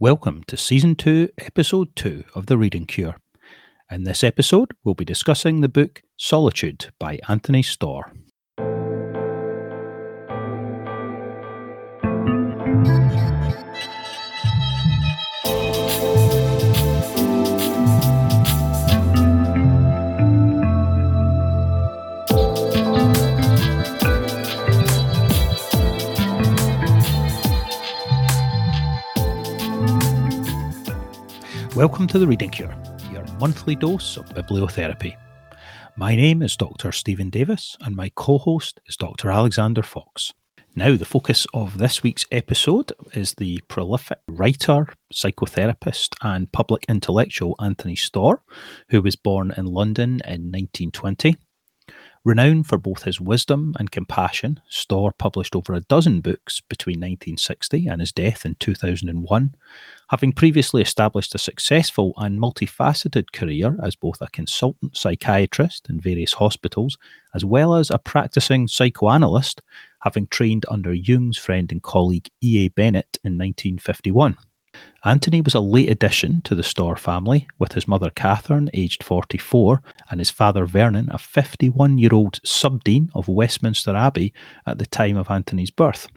Welcome to Season 2, Episode 2 of The Reading Cure. In this episode, we'll be discussing the book Solitude by Anthony Storr. Welcome to the Reading Cure, your monthly dose of bibliotherapy. My name is Dr. Steven Davis, and my co host is Dr. Alexander Fox. Now, the focus of this week's episode is the prolific writer, psychotherapist, and public intellectual Anthony Storr, who was born in London in 1920. Renowned for both his wisdom and compassion, Storr published over a dozen books between 1960 and his death in 2001, having previously established a successful and multifaceted career as both a consultant psychiatrist in various hospitals, as well as a practicing psychoanalyst, having trained under Jung's friend and colleague E.A. Bennett in 1951. Anthony was a late addition to the Storr family, with his mother Catherine, aged 44, and his father Vernon, a 51 year old subdean of Westminster Abbey at the time of Anthony's birth.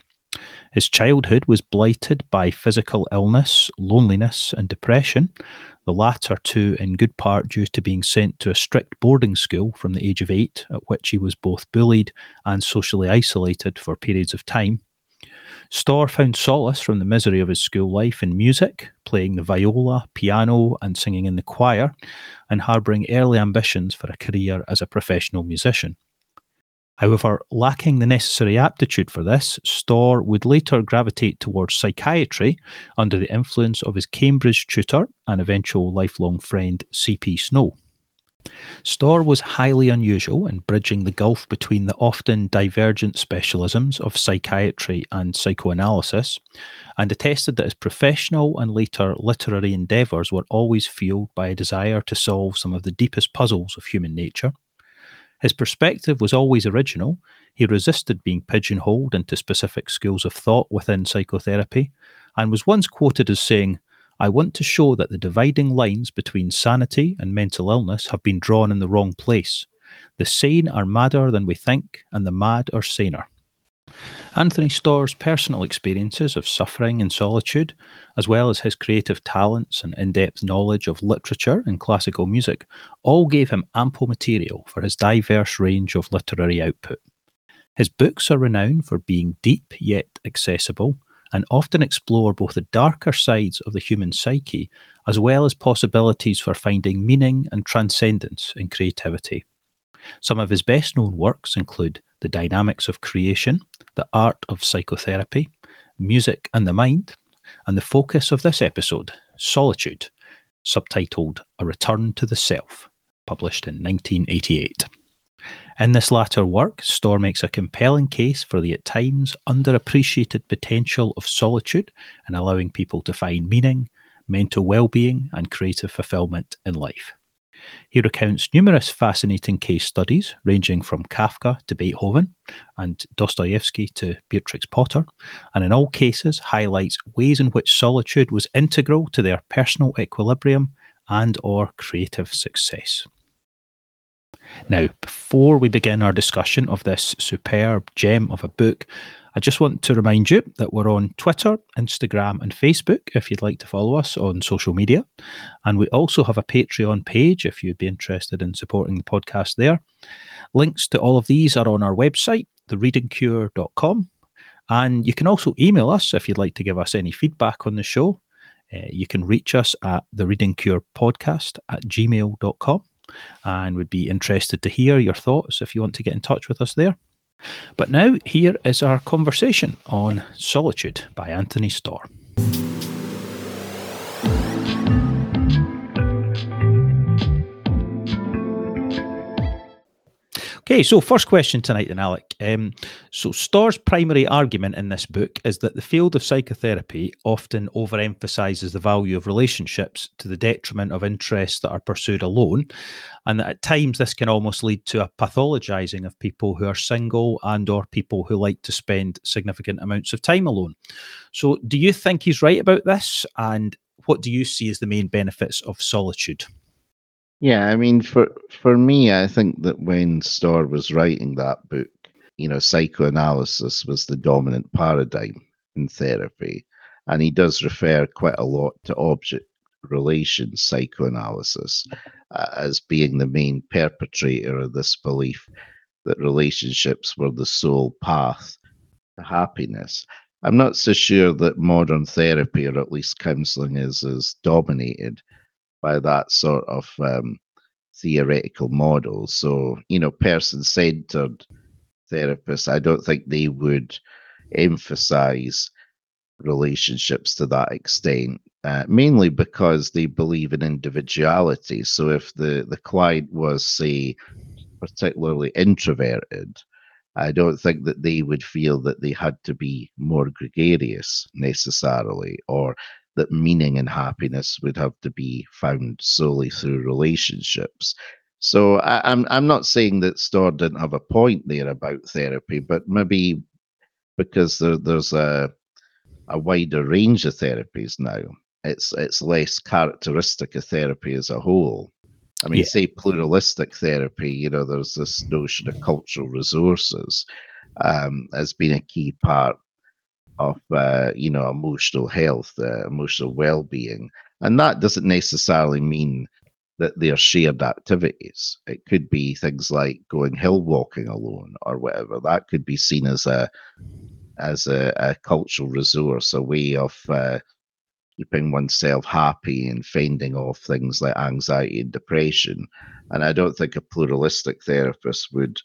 His childhood was blighted by physical illness, loneliness, and depression, the latter two in good part due to being sent to a strict boarding school from the age of eight, at which he was both bullied and socially isolated for periods of time. Storr found solace from the misery of his school life in music, playing the viola, piano, and singing in the choir, and harbouring early ambitions for a career as a professional musician. However, lacking the necessary aptitude for this, Storr would later gravitate towards psychiatry under the influence of his Cambridge tutor and eventual lifelong friend C.P. Snow. Storr was highly unusual in bridging the gulf between the often divergent specialisms of psychiatry and psychoanalysis, and attested that his professional and later literary endeavours were always fueled by a desire to solve some of the deepest puzzles of human nature. His perspective was always original. He resisted being pigeonholed into specific schools of thought within psychotherapy, and was once quoted as saying, I want to show that the dividing lines between sanity and mental illness have been drawn in the wrong place. The sane are madder than we think, and the mad are saner. Anthony Storr's personal experiences of suffering and solitude, as well as his creative talents and in depth knowledge of literature and classical music, all gave him ample material for his diverse range of literary output. His books are renowned for being deep yet accessible, and often explore both the darker sides of the human psyche as well as possibilities for finding meaning and transcendence in creativity. Some of his best known works include The Dynamics of Creation, The Art of Psychotherapy, Music and the Mind, and the focus of this episode, Solitude, subtitled A Return to the Self, published in 1988. In this latter work, Storr makes a compelling case for the at times underappreciated potential of solitude in allowing people to find meaning, mental well being, and creative fulfillment in life. He recounts numerous fascinating case studies, ranging from Kafka to Beethoven and Dostoevsky to Beatrix Potter, and in all cases highlights ways in which solitude was integral to their personal equilibrium and or creative success. Now, before we begin our discussion of this superb gem of a book, I just want to remind you that we're on Twitter, Instagram, and Facebook if you'd like to follow us on social media. And we also have a Patreon page if you'd be interested in supporting the podcast there. Links to all of these are on our website, thereadingcure.com. And you can also email us if you'd like to give us any feedback on the show. Uh, you can reach us at the Reading Cure podcast at gmail.com and would be interested to hear your thoughts if you want to get in touch with us there. But now, here is our conversation on Solitude by Anthony Storr. Okay, so first question tonight, then, Alec. Um, so, Storr's primary argument in this book is that the field of psychotherapy often overemphasizes the value of relationships to the detriment of interests that are pursued alone, and that at times this can almost lead to a pathologizing of people who are single and/or people who like to spend significant amounts of time alone. So, do you think he's right about this? And what do you see as the main benefits of solitude? Yeah, I mean, for for me, I think that when Storr was writing that book, you know, psychoanalysis was the dominant paradigm in therapy, and he does refer quite a lot to object relations psychoanalysis uh, as being the main perpetrator of this belief that relationships were the sole path to happiness. I'm not so sure that modern therapy, or at least counseling, is as dominated by that sort of um, theoretical model. So, you know, person centered therapists, I don't think they would emphasize relationships to that extent, uh, mainly because they believe in individuality. So, if the, the client was, say, particularly introverted, I don't think that they would feel that they had to be more gregarious necessarily, or that meaning and happiness would have to be found solely through relationships. So I, am I'm, I'm not saying that Storr didn't have a point there about therapy, but maybe because there, there's a a wider range of therapies now, it's it's less characteristic of therapy as a whole. I mean, yeah. say pluralistic therapy, you know, there's this notion of cultural resources um, as being a key part of uh, you know emotional health, uh, emotional well-being, and that doesn't necessarily mean that they're shared activities. It could be things like going hill walking alone or whatever. That could be seen as a as a, a cultural resource, a way of uh, keeping oneself happy and fending off things like anxiety and depression. And I don't think a pluralistic therapist would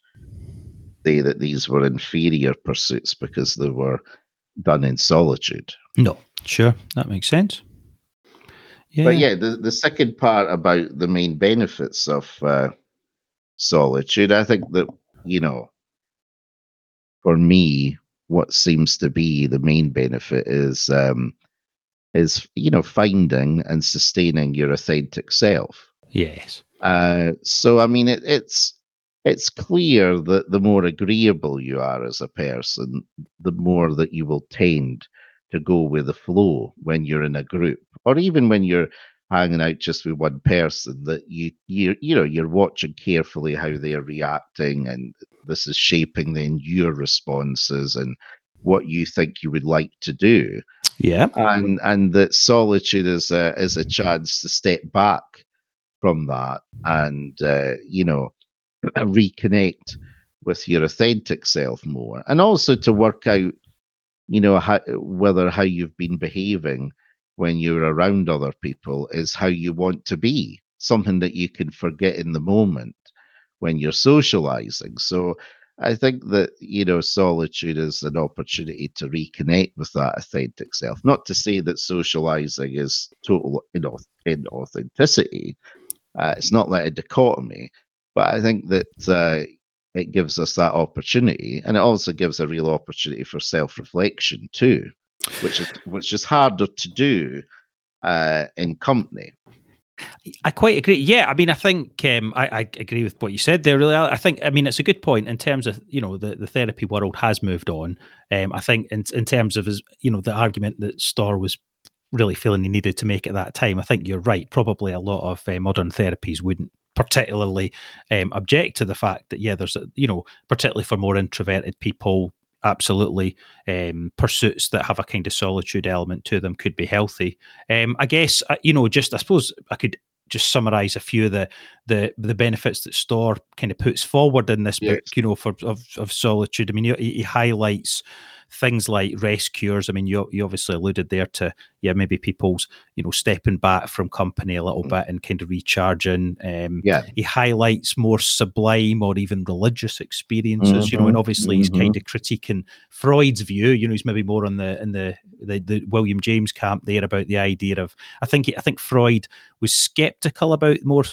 say that these were inferior pursuits because they were done in solitude. No, sure, that makes sense. Yeah. But yeah, the, the second part about the main benefits of uh, solitude, I think that, you know, for me, what seems to be the main benefit is um, is you know finding and sustaining your authentic self. Yes. Uh, so I mean, it, it's it's clear that the more agreeable you are as a person, the more that you will tend to go with the flow when you're in a group, or even when you're hanging out just with one person. That you you you know you're watching carefully how they are reacting, and this is shaping then your responses and what you think you would like to do. Yeah, and and that solitude is a is a chance to step back from that, and uh, you know reconnect with your authentic self more and also to work out you know how, whether how you've been behaving when you're around other people is how you want to be something that you can forget in the moment when you're socializing. So i think that you know solitude is an opportunity to reconnect with that authentic self. Not to say that socializing is total inauthenticity. Uh, it's not like a dichotomy but I think that uh, it gives us that opportunity, and it also gives a real opportunity for self-reflection too, which is which is harder to do uh, in company. I quite agree. Yeah, I mean, I think um, I, I, agree with what you said there. Really, I think I mean it's a good point in terms of you know the, the therapy world has moved on. Um, I think in in terms of his, you know the argument that Storr was really feeling he needed to make at that time. I think you're right. Probably a lot of uh, modern therapies wouldn't particularly um, object to the fact that yeah, there's a, you know particularly for more introverted people, absolutely um, pursuits that have a kind of solitude element to them could be healthy. Um, I guess uh, you know just I suppose I could just summarize a few of the the the benefits that Storr kind of puts forward in this yes. book. You know, for of, of solitude. I mean, he, he highlights things like rest cures. I mean, you, you obviously alluded there to, yeah, maybe people's, you know, stepping back from company a little mm. bit and kind of recharging. Um, yeah. He highlights more sublime or even religious experiences, mm-hmm. you know, and mm-hmm. obviously mm-hmm. he's kind of critiquing Freud's view. You know, he's maybe more on the in the, the the William James camp there about the idea of. I think I think Freud was skeptical about more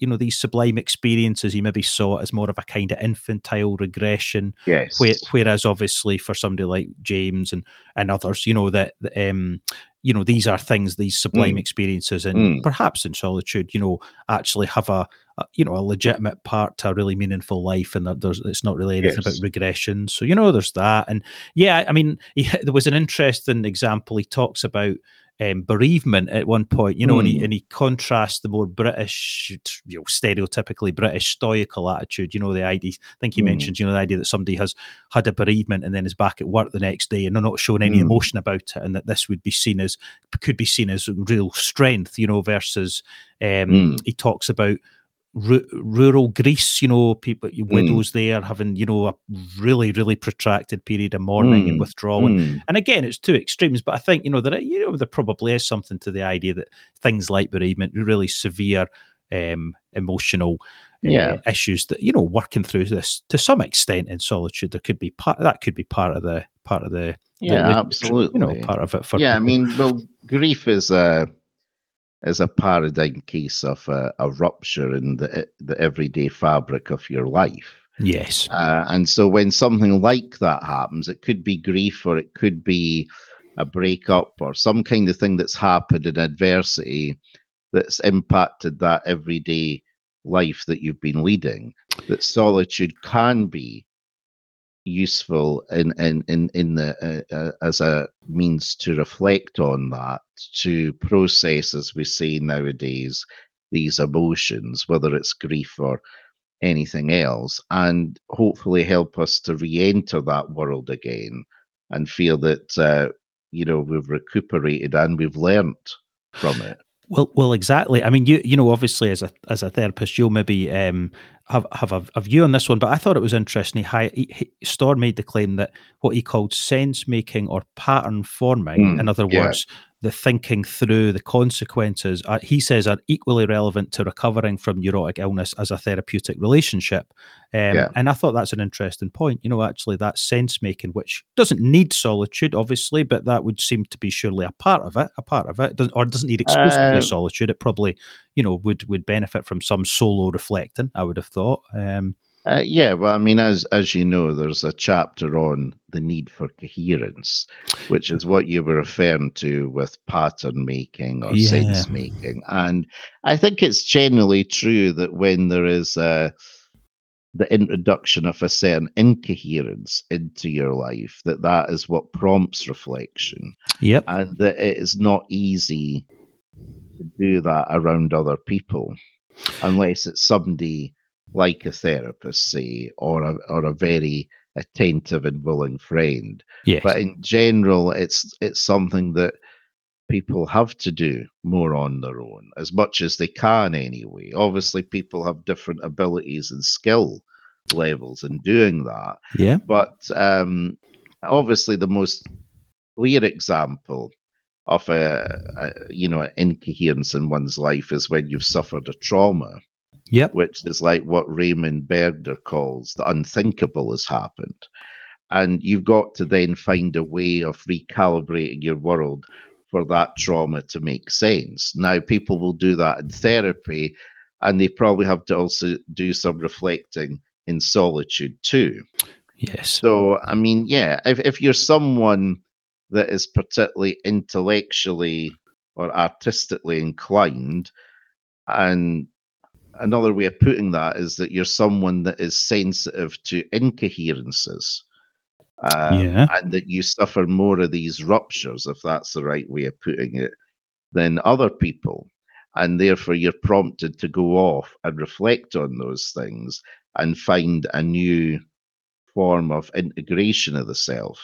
you know these sublime experiences he maybe saw it as more of a kind of infantile regression yes whereas obviously for somebody like james and and others you know that um you know these are things these sublime mm. experiences and mm. perhaps in solitude you know actually have a, a, you know a legitimate part to a really meaningful life and that there's it's not really anything yes. about regression so you know there's that and yeah i mean he, there was an interesting example he talks about um, bereavement at one point, you know, mm. and, he, hmm. and he contrasts the more British, you know, stereotypically British stoical attitude, you know, the idea, I think he mm. mentioned, you know, the idea that somebody has had a bereavement and then is back at work the next day and they're not showing any mm. emotion about it, and that this would be seen as, could be seen as real strength, you know, versus um, hmm. he talks about r- rural Greece, you know, people, mm. widows there having, you know, a really, really protracted period of mourning mm. and withdrawal. Mm. And again, it's two extremes, but I think, you know, that, you know, there probably is something to the idea that things like bereavement, really severe um, emotional uh, issues that, you know, working through this to some extent in solitude, there could be part, that could be part of the, part of the, yeah, the, absolutely. You know, part of it. For yeah, people. I mean, well, grief is a, is a paradigm case of a, a rupture in the the everyday fabric of your life. Yes. Uh, and so when something like that happens, it could be grief or it could be a breakup or some kind of thing that's happened in adversity that's impacted that everyday life that you've been leading. That solitude can be useful in in in in the uh, uh, as a means to reflect on that to process as we say nowadays these emotions whether it's grief or anything else and hopefully help us to re-enter that world again and feel that uh, you know we've recuperated and we've learnt from it well, well, exactly. I mean, you you know, obviously, as a as a therapist, you'll maybe um, have have a, a, view on this one, but I thought it was interesting. He, he, he Storr made the claim that what he called sense making or pattern forming, mm, in other yeah. words, the thinking through the consequences, uh, he says, are equally relevant to recovering from neurotic illness as a therapeutic relationship. Um, yeah. And I thought that's an interesting point. You know, actually, that sense making, which doesn't need solitude, obviously, but that would seem to be surely a part of it, a part of it, doesn't, or doesn't need exclusively uh, solitude. It probably, you know, would would benefit from some solo reflecting. I would have thought. Um, uh, yeah, well, I mean, as as you know, there's a chapter on the need for coherence, which is what you were referring to with pattern making or yeah. sense making, and I think it's generally true that when there is a the introduction of a certain incoherence into your life, that that is what prompts reflection. Yep, and that it is not easy to do that around other people unless it's somebody like a therapist, say, or a, or a very attentive and willing friend. Yes. But in general, it's it's something that people have to do more on their own, as much as they can anyway. Obviously, people have different abilities and skill levels in doing that. Yeah. But um, obviously, the most clear example of a, a you know incoherence in one's life is when you've suffered a trauma Yep. Which is like what Raymond Berger calls the unthinkable has happened. And you've got to then find a way of recalibrating your world for that trauma to make sense. Now, people will do that in therapy, and they probably have to also do some reflecting in solitude too. Yes. So, I mean, yeah, if, if you're someone that is particularly intellectually or artistically inclined and another way of putting that is that you're someone that is sensitive to incoherences. Um, yeah. And that you suffer more of these ruptures, if that's the right way of putting it, than other people. And therefore, you're prompted to go off and reflect on those things and find a new form of integration of the self.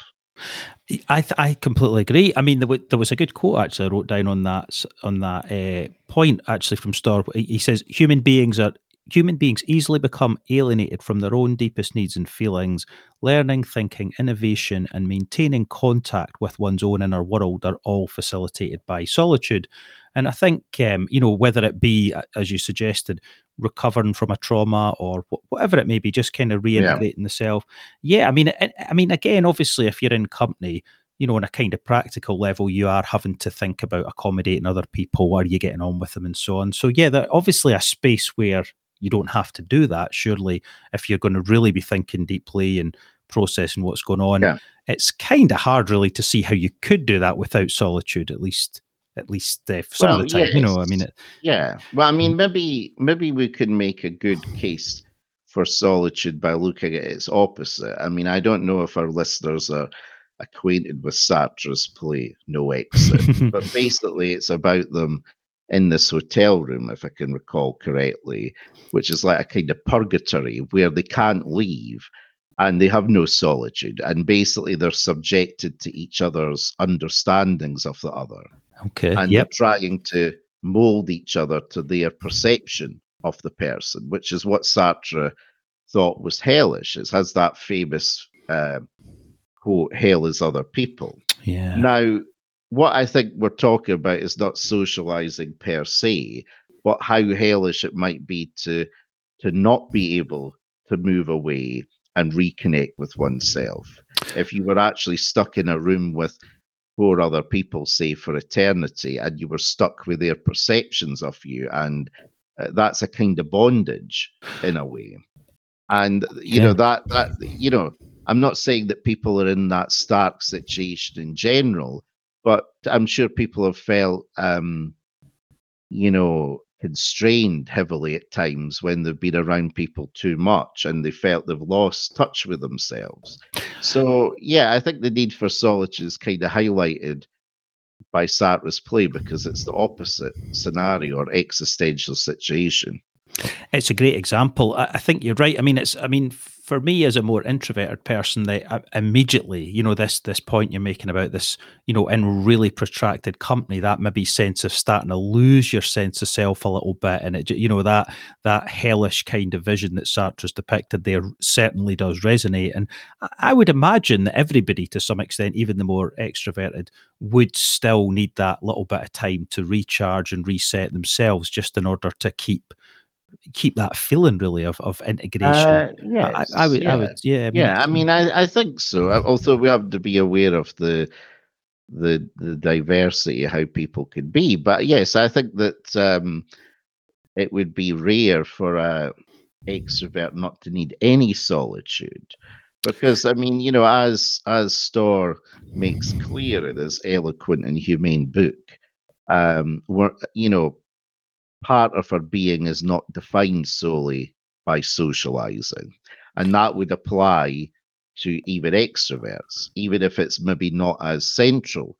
I th- I completely agree. I mean, there, w- there was a good quote actually I wrote down on that on that uh, point actually from. He, he says human beings are human beings easily become alienated from their own deepest needs and feelings. Learning, thinking, innovation, and maintaining contact with one's own inner world are all facilitated by solitude. And I think, um, you know, whether it be, as you suggested, recovering from a trauma or whatever it may be, just kind of reintegrating yeah. the self. Yeah, I mean, I, I mean, again, obviously, if you're in company, you know, on a kind of practical level, you are having to think about accommodating other people. Are you getting on with them, and so on. So yeah, that obviously a space where you don't have to do that. Surely, if you're going to really be thinking deeply and processing what's going on, Yeah. it's kind of hard, really, to see how you could do that without solitude. At least, at least uh, some Well, of the time, you know. I mean, it, Yeah. Well, I mean, Mm. maybe maybe we could make a good case for solitude by looking at its opposite. I mean, I don't know if our listeners are acquainted with Sartre's play No Exit, but basically it's about them in this hotel room, if I can recall correctly, which is like a kind of purgatory where they can't leave and they have no solitude. And basically they're subjected to each other's understandings of the other okay. and Yep. they're trying to mold each other to their perception of the person, which is what Sartre thought was hellish. It has that famous uh, quote, "Hell is other people." Yeah. Now, what I think we're talking about is not socializing per se, but how hellish it might be to to not be able to move away and reconnect with oneself. If you were actually stuck in a room with four other people, say for eternity, and you were stuck with their perceptions of you, and uh, that's a kind of bondage in a way. And you Yeah. know that that you know, I'm not saying that people are in that stark situation in general, but I'm sure people have felt, um, you know, constrained heavily at times when they've been around people too much and they felt they've lost touch with themselves. So, yeah, I think the need for solitude is kind of highlighted by Sartre's play because it's the opposite scenario or existential situation. It's a great example. I, I think you're right. I mean, it's. I mean, for me as a more introverted person, that immediately, you know, this this point you're making about this, you know, in really protracted company, that maybe sense of starting to lose your sense of self a little bit, and it, you know, that that hellish kind of vision that Sartre's depicted there certainly does resonate. And I would imagine that everybody, to some extent, even the more extroverted, would still need that little bit of time to recharge and reset themselves, just in order to keep keep that feeling really of, of integration. Uh, I, yes, I would, yeah. I would, yeah, I mean, yeah, I mean, I, I think so. Although we have to be aware of the the the diversity of how people could be, but yes, I think that um, it would be rare for a extrovert not to need any solitude, because I mean, you know, as as Storr makes clear in his eloquent and humane book, um, we're you know, part of her being is not defined solely by socializing and that would apply to even extroverts, even if it's maybe not as central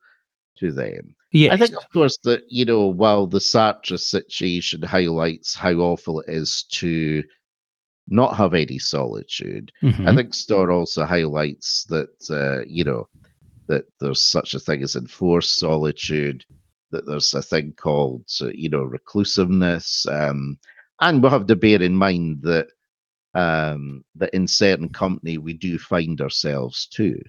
to them. yes, I think, of course, that you know, while the Sartre situation highlights how awful it is to not have any solitude, I Mhm. think Storr also highlights that uh, you know that there's such a thing as enforced solitude, that there's a thing called uh, you know reclusiveness, um, and we'll have to bear in mind that um, that in certain company we do find ourselves too.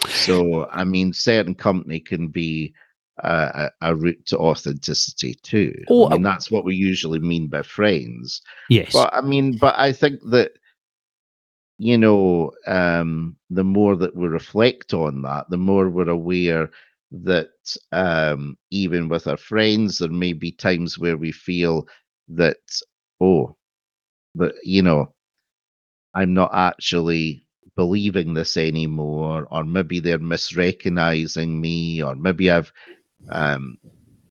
So I mean, certain company can be uh, a, a route to authenticity too. Oh, I mean, uh, that's what we usually mean by friends. yes, But I mean, but I think that you know, um, the more that we reflect on that, the more we're aware that um, even with our friends, there may be times where we feel that, oh, but you know, I'm not actually believing this anymore, or maybe they're misrecognizing me, or maybe I've, um,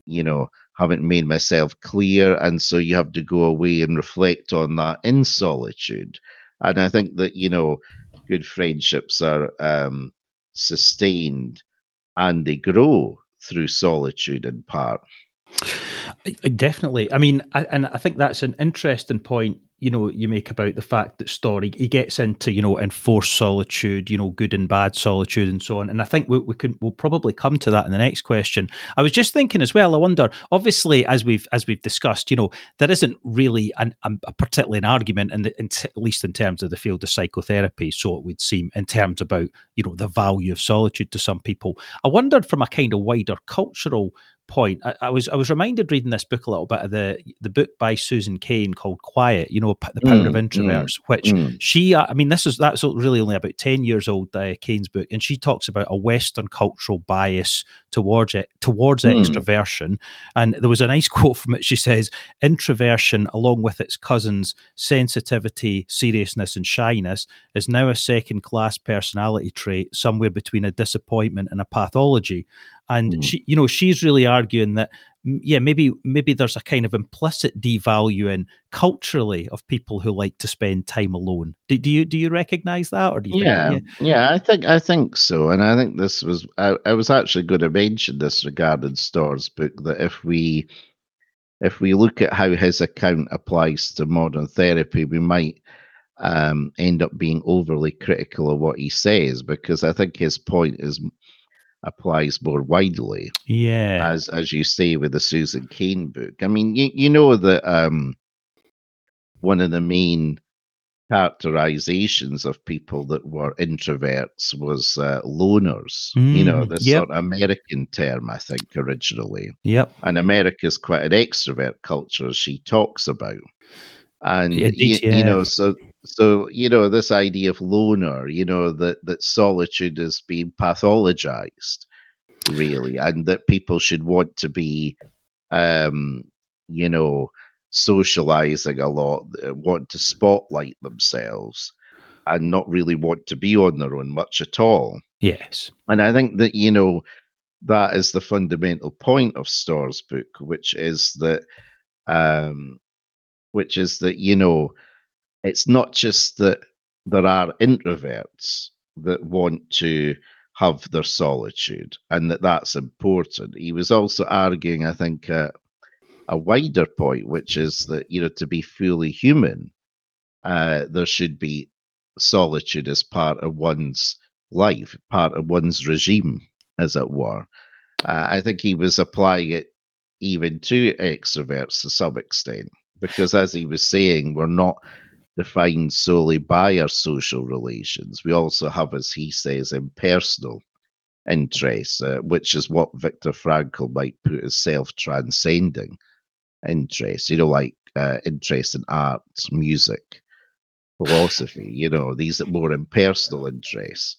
you know, haven't made myself clear, and so you have to go away and reflect on that in solitude. And I think that you know, good friendships are um, sustained and they grow through solitude in part. Definitely. I mean, I, and I think that's an interesting point. You know, you make about the fact that story he gets into you know enforced solitude, you know, good and bad solitude, and so on. And I think we, we can we'll probably come to that in the next question. I was just thinking as well. I wonder, obviously, as we've as we've discussed, you know, there isn't really an, a particularly an argument, in the, in t- at least in terms of the field of psychotherapy. So it would seem in terms about you know the value of solitude to some people. I wondered from a kind of wider cultural point. I, I, was I was reminded reading this book a little bit of the the book by Susan Cain called Quiet. You know, the power mm, of mm, introverts, mm, which mm. she. I mean, this is that's really only about ten years old. Uh, Cain's book, and she talks about a Western cultural bias towards it towards mm. extroversion. And there was a nice quote from it. She says, "Introversion, along with its cousins, sensitivity, seriousness, and shyness, is now a second class personality trait, somewhere between a disappointment and a pathology." And mm. she you know she's really arguing that yeah maybe maybe there's a kind of implicit devaluing culturally of people who like to spend time alone do, do you do you recognize that or do you yeah, think, yeah yeah i think i think so and i think this was I, I was actually going to mention this regarding Storr's book that if we if we look at how his account applies to modern therapy we might um, end up being overly critical of what he says because i think his point is applies more widely. Yeah. As as you say with the Susan Cain book. I mean, you, you know that um one of the main characterizations of people that were introverts was uh, loners. Mm, you know, mm, this yep. sort of American term, I think, originally. Yep. And America's quite an extrovert culture, as she talks about. And yeah, you, yeah. you know, so so you know this idea of loner you know that that solitude is being pathologized really and that people should want to be um you know socializing a lot uh, want to spotlight themselves and not really want to be on their own much at all. Yes. And i think that you know that is the fundamental point of Storr's book which is that um which is that you know it's not just that there are introverts that want to have their solitude and that that's important. He was also arguing, I think, uh, a wider point, which is that, you know, to be fully human, uh, there should be solitude as part of one's life, part of one's regime, as it were. Uh, I think he was applying it even to extroverts to some extent, because as he was saying, we're not defined solely by our social relations. We also have, as he says, impersonal interests, uh, which is what Viktor Frankl might put as self transcending interests, you know, like uh, interest in art, music, philosophy, you know, these are more impersonal interests.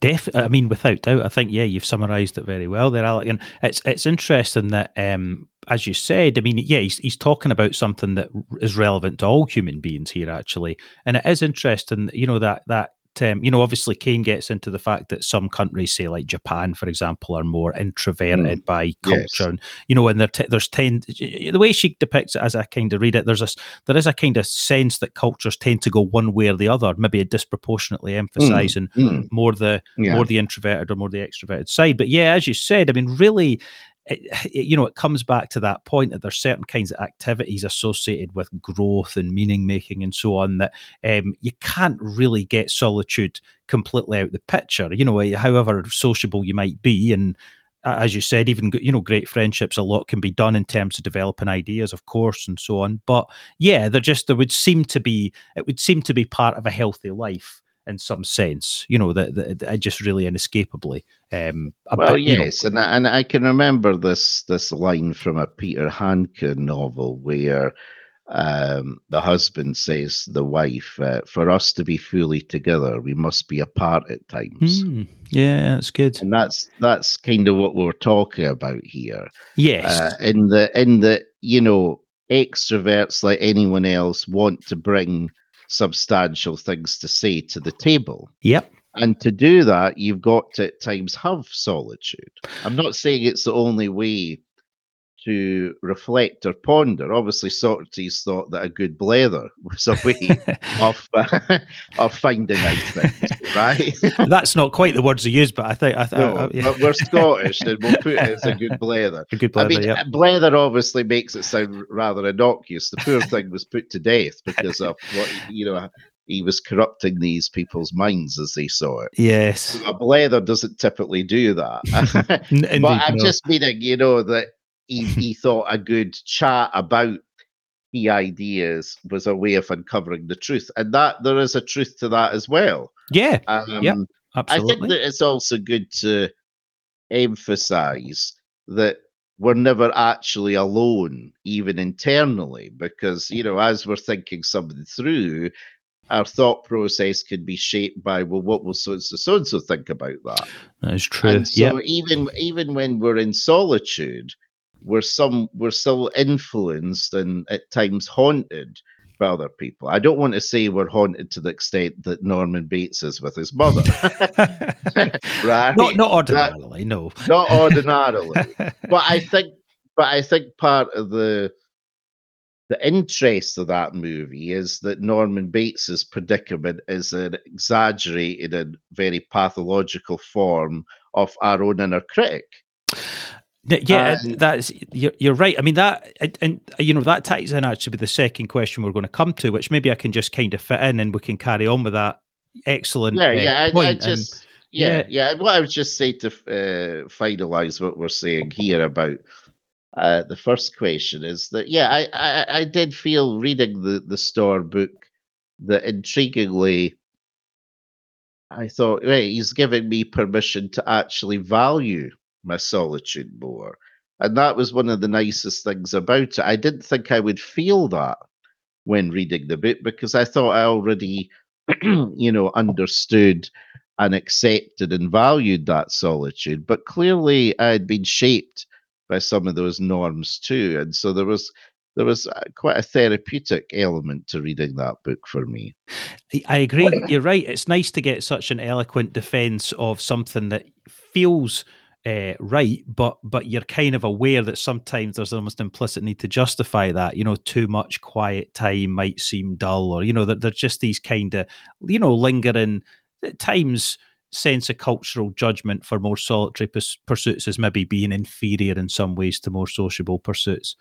Def, I mean, without doubt, I think yeah, you've summarised it very well there, Alec. And it's it's interesting that, um, as you said, I mean, yeah, he's he's talking about something that is relevant to all human beings here, actually, and it is interesting, you know, that that um, you know, obviously Cain gets into the fact that some countries, say like Japan, for example, are more introverted mm. by culture. Yes. And, you know, and t- there's tend the way she depicts it as I kind of read it, there's a there is a kind of sense that cultures tend to go one way or the other, maybe a disproportionately emphasizing mm. Mm. more the yeah. more the introverted or more the extroverted side. But yeah, as you said, I mean, really, it, it, you know, it comes back to that point that there's certain kinds of activities associated with growth and meaning making and so on that um, you can't really get solitude completely out the picture. You know, however sociable you might be, and as you said, even you know, great friendships, a lot can be done in terms of developing ideas, of course, and so on. But yeah, there just there would seem to be it would seem to be part of a healthy life in some sense. You know, that, that just really inescapably. Um, well, yes, know. and I, and I can remember this this line from a Peter Handke novel where um, the husband says the wife, uh, "For us to be fully together, we must be apart at times." Mm, yeah, that's good. And that's that's kind of what we're talking about here. Yes, uh, in the in the you know extroverts like anyone else want to bring substantial things to say to the table. Yep. And to do that, you've got to at times have solitude. I'm not saying it's the only way to reflect or ponder. Obviously, Socrates thought that a good blather was a way of uh, of finding out things, right? That's not quite the words he used, but I think I think no, yeah. we're Scottish, and we'll put it as a good blather. A good blether. I mean, yep. blether obviously makes it sound rather innocuous. The poor thing was put to death because of what you know he was corrupting these people's minds as they saw it. Yes. A blather doesn't typically do that. but I'm no. just meaning, you know, that he, he thought a good chat about the ideas was a way of uncovering the truth. And that there is a truth to that as well. Yeah. Um, yeah. Absolutely. I think that it's also good to emphasize that we're never actually alone, even internally, because, you know, as we're thinking something through, our thought process could be shaped by, well, what will so and so, so and so think about that? That is true. And so even even when we're in solitude, we're some we're still influenced and at times haunted by other people. I don't want to say we're haunted to the extent that Norman Bates is with his mother. right? Not not ordinarily, no. Not ordinarily. but I think but I think part of the the interest of that movie is that Norman Bates's predicament is an exaggerated and very pathological form of our own inner critic. Yeah, that's you're, you're right. I mean that, and, and, you know that ties in actually with the second question we're going to come to, which maybe I can just kind of fit in, and we can carry on with that. Excellent. Yeah, uh, yeah. I, I, just, and, yeah, yeah, yeah. What I would just say to uh, finalize what we're saying here about uh, the first question is that yeah, I, I I did feel reading the the Storr book that intriguingly. I thought, right, he's giving me permission to actually value my solitude more. And that was one of the nicest things about it. I didn't think I would feel that when reading the book because I thought I already, you know, understood and accepted and valued that solitude. But clearly, I had been shaped by some of those norms too, and so there was there was uh, quite a therapeutic element to reading that book for me. I agree. You're right. It's nice to get such an eloquent defense of something that feels uh, right, but but you're kind of aware that sometimes there's almost implicit need to justify that. You know, too much quiet time might seem dull, or you know that there's just these kind of you know lingering at times sense of cultural judgment for more solitary pursuits as maybe being inferior in some ways to more sociable pursuits.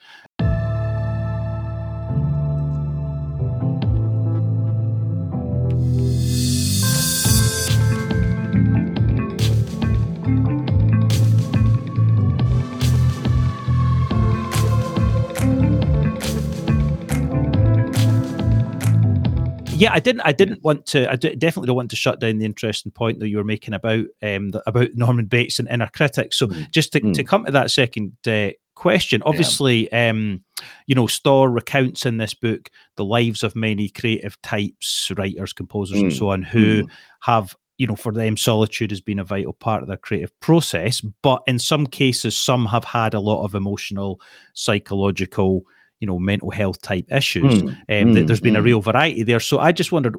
Yeah, I didn't. I didn't want to. I d- definitely don't want to shut down the interesting point that you were making about um the, about Norman Bates and inner critics. So mm. just to, mm. to come to that second uh, question, obviously, yeah. um, you know, Storr recounts in this book the lives of many creative types, writers, composers, mm. and so on, who mm. have you know, for them, solitude has been a vital part of their creative process. But in some cases, some have had a lot of emotional, psychological, you know mental health type issues. Mm, um, mm, there's been mm. a real variety there. So I just wondered,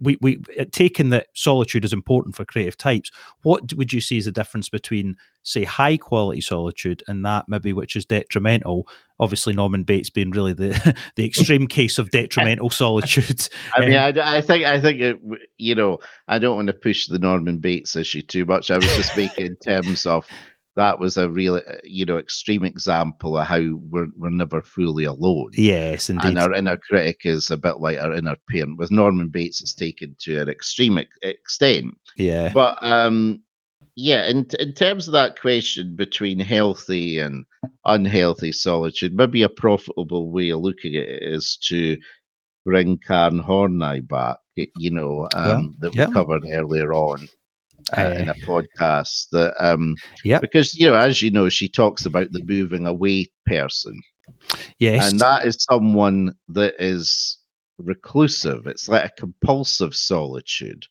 we we uh, taking that solitude is important for creative types. What would you see as the difference between say high quality solitude and that maybe which is detrimental? Obviously, Norman Bates being really the the extreme case of detrimental solitude. I mean, um, I, I think I think it, you know I don't want to push the Norman Bates issue too much. I was just speaking in terms of that was a real, uh, you know, extreme example of how we're, we're never fully alone. Yes, indeed. And our inner critic is a bit like our inner parent. With Norman Bates, it's taken to an extreme extent. Yeah. But um, yeah, in in terms of that question between healthy and unhealthy solitude, maybe a profitable way of looking at it is to bring Karen Horney back. You know, um, that we yeah. covered earlier on uh, in a podcast that um yeah because you know as you know she talks about the moving away person. Yes. And that is someone that is reclusive. It's like a compulsive solitude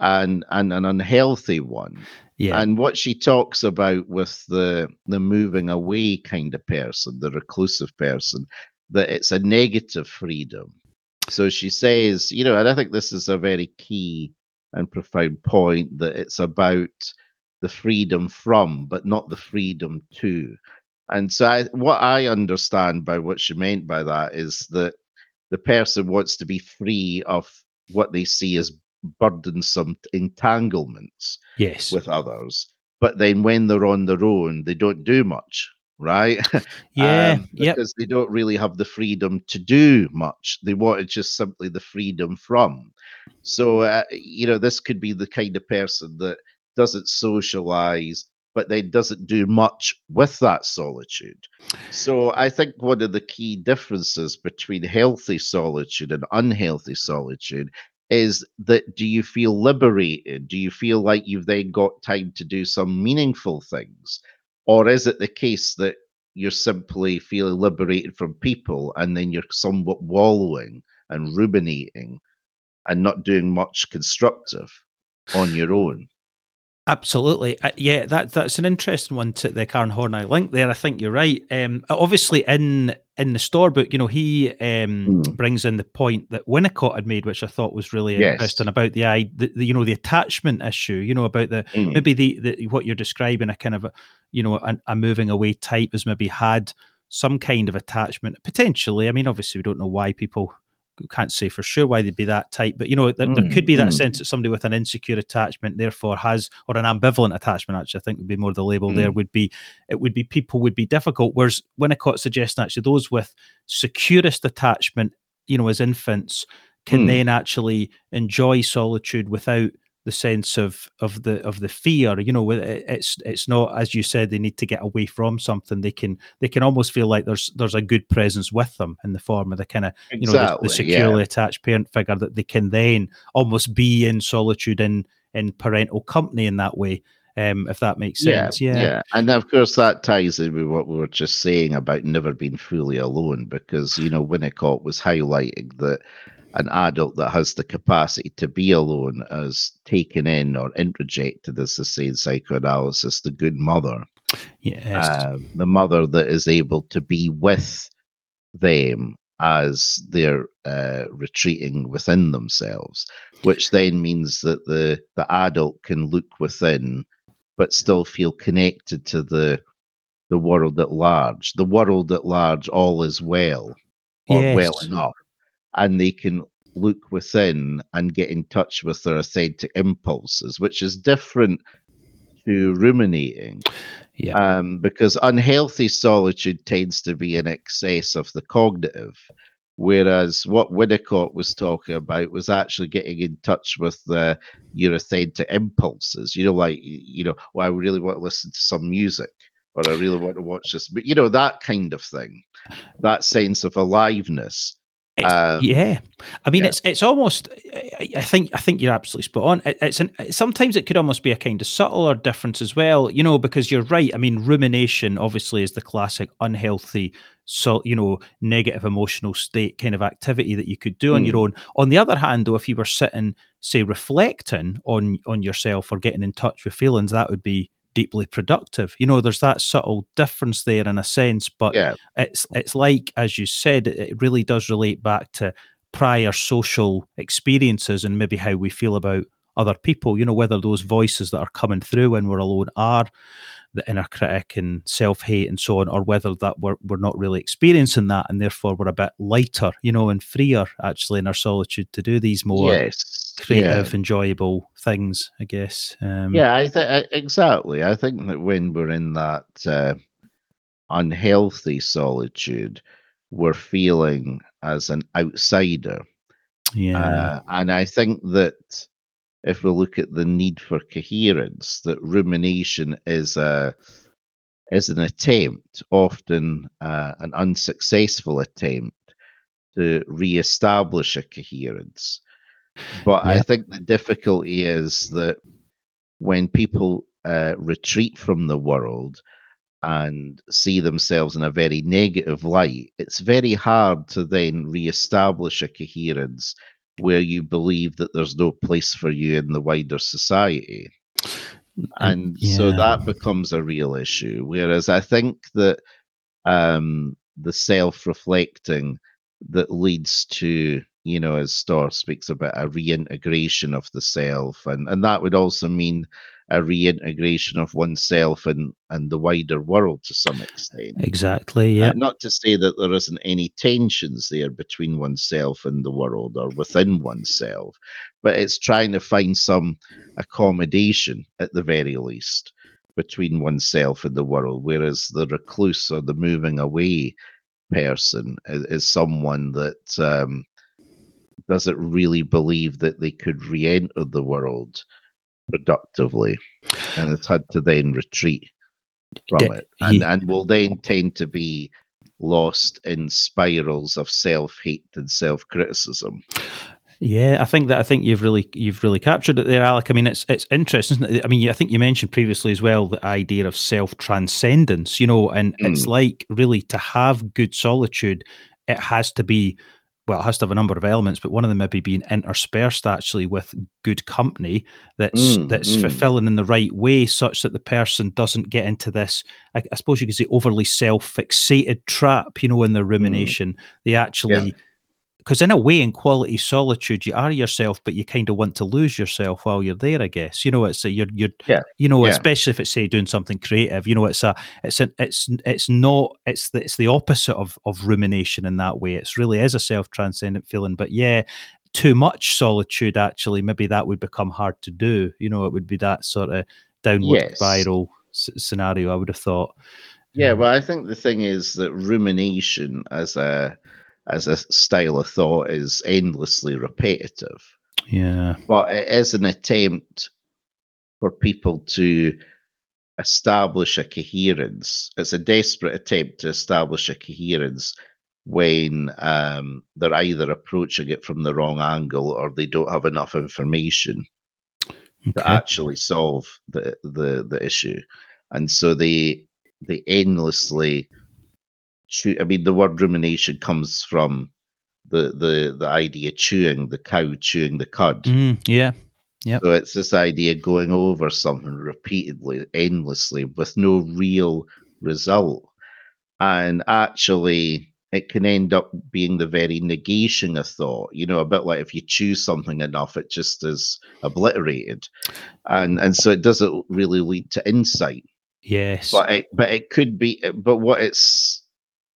and and an unhealthy one. Yeah. And what she talks about with the the moving away kind of person the reclusive person that it's a negative freedom. So she says you know and i think this is a very key and profound point that it's about the freedom from, but not the freedom to. And so, I, what I understand by what she meant by that is that the person wants to be free of what they see as burdensome entanglements yes. with others. But then when they're on their own, they don't do much, right? Yeah. um, because yep. they don't really have the freedom to do much. They want just simply the freedom from. So, uh, you know, this could be the kind of person that doesn't socialize, but then doesn't do much with that solitude. So, I think one of the key differences between healthy solitude and unhealthy solitude is that do you feel liberated? Do you feel like you've then got time to do some meaningful things? Or is it the case that you're simply feeling liberated from people, and then you're somewhat wallowing and ruminating and not doing much constructive on your own. Absolutely, uh, yeah. That that's an interesting one to the Karen Horney link there. I think you're right. Um, obviously, in in the storybook, you know, he um, mm. brings in the point that Winnicott had made, which I thought was really yes. interesting about the, the, the, you know the attachment issue. You know about the mm. maybe the, the what you're describing a kind of a, you know a, a moving away type has maybe had some kind of attachment potentially. I mean, obviously, we don't know why people can't say for sure why they'd be that tight, but you know, there, mm, there could be that mm. sense that somebody with an insecure attachment, therefore, has or an ambivalent attachment. Actually, I think would be more the label mm. there. Would be it would be people would be difficult. Whereas Winnicott suggesting actually those with securest attachment, you know, as infants, can mm. then actually enjoy solitude without the sense of of the of the fear you know it's it's not as you said they need to get away from something they can they can almost feel like there's there's a good presence with them in the form of the kind of you know the, the securely yeah. attached parent figure that they can then almost be in solitude in in parental company in that way um, if that makes sense. Yeah, yeah, yeah, and of course that ties in with what we were just saying about never being fully alone, because you know Winnicott was highlighting that an adult that has the capacity to be alone as taken in or introjected, as they say in psychoanalysis, the good mother. Yes. Uh, the mother that is able to be with them as they're uh, retreating within themselves, which then means that the, the adult can look within but still feel connected to the the world at large. The world at large, all is well or yes. well enough and they can look within and get in touch with their authentic impulses, which is different to ruminating. Yeah. Um, because unhealthy solitude tends to be in excess of the cognitive. Whereas what Winnicott was talking about was actually getting in touch with the your authentic impulses. You know, like you know, well, I really want to listen to some music, or I really want to watch this, but you know, that kind of thing, that sense of aliveness. Um, yeah, I mean, yeah. it's it's almost. I think I think you're absolutely spot on. It, it's an, sometimes it could almost be a kind of subtler difference as well, you know, because you're right. I mean, rumination obviously is the classic unhealthy, so you know, negative emotional state kind of activity that you could do mm. on your hmm. own. On the other hand, though, if you were sitting, say, reflecting on on yourself or getting in touch with feelings, that would be deeply productive. You know, there's that subtle difference there in a sense, but yeah. it's it's like as you said, it really does relate back to prior social experiences and maybe how we feel about other people. You know, whether those voices that are coming through when we're alone are the inner critic and self hate and so on, or whether that we're, we're not really experiencing that and therefore we're a bit lighter, you know, and freer actually in our solitude to do these more yes. creative, yeah. enjoyable things, I guess. Um, yeah, I think exactly. I think that when we're in that uh, unhealthy solitude, we're feeling as an outsider. Yeah. Uh, and I think that if we look at the need for coherence, that rumination is a is an attempt, often uh, an unsuccessful attempt, to re-establish a coherence. But yeah. I think the difficulty is that when people uh, retreat from the world and see themselves in a very negative light, it's very hard to then re-establish a coherence where you believe that there's no place for you in the wider society. And yeah. so that becomes a real issue. Whereas I think that um, the self reflecting that leads to, you know, as Storr speaks about a reintegration of the self, and, and that would also mean a reintegration of oneself and and the wider world to some extent. Exactly. Yeah. Uh, not to say that there isn't any tensions there between oneself and the world or within oneself, but it's trying to find some accommodation at the very least between oneself and the world. Whereas the recluse or the moving away person is, is someone that um, doesn't really believe that they could re-enter the world productively, and it's had to then retreat from it, and and will then tend to be lost in spirals of self hate and self criticism. Yeah, I think that I think you've really you've really captured it there, Alex. I mean, it's it's interesting. It? I mean, I think you mentioned previously as well the idea of self transcendence. You know, and mm. it's like really to have good solitude, it has to be well, it has to have a number of elements, but one of them maybe being interspersed actually with good company that's mm, that's mm. fulfilling in the right way, such that the person doesn't get into this. I, I suppose you could say overly self-fixated trap, you know, in their mm. rumination. Mm. They actually yeah because in a way in quality solitude you are yourself but you kind of want to lose yourself while you're there i guess you know it's a, you're you're yeah. you know yeah. especially if it's say doing something creative you know it's a it's an it's it's not it's the, it's the opposite of of rumination in that way it's really is a self-transcendent feeling but yeah too much solitude actually maybe that would become hard to do you know it would be that sort of downward yes. spiral s- scenario i would have thought yeah um, well i think the thing is that rumination as a as a style of thought is endlessly repetitive. Yeah. But it is an attempt for people to establish a coherence. It's a desperate attempt to establish a coherence when um, they're either approaching it from the wrong angle or they don't have enough information okay. to actually solve the, the the issue, and so they they endlessly chew. I mean, the word rumination comes from the the the idea chewing the cow chewing the cud. Mm, yeah. Yeah. So it's this idea going over something repeatedly, endlessly, with no real result. And actually, it can end up being the very negation of thought. You know, a bit like if you chew something enough, it just is obliterated, and and so it doesn't really lead to insight. Yes, but it but it could be. But what it's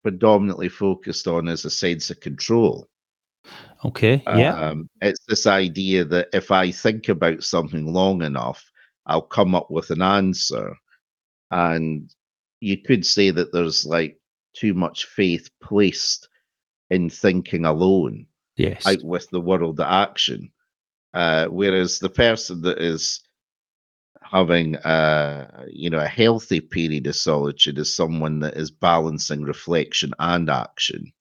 predominantly focused on is a sense of control. Okay. Yeah. Um, it's this idea that if I think about something long enough, I'll come up with an answer. And you could say that there's like too much faith placed in thinking alone. Yes. Out with the world of action. Uh, whereas the person that is having a you know a healthy period of solitude is someone that is balancing reflection and action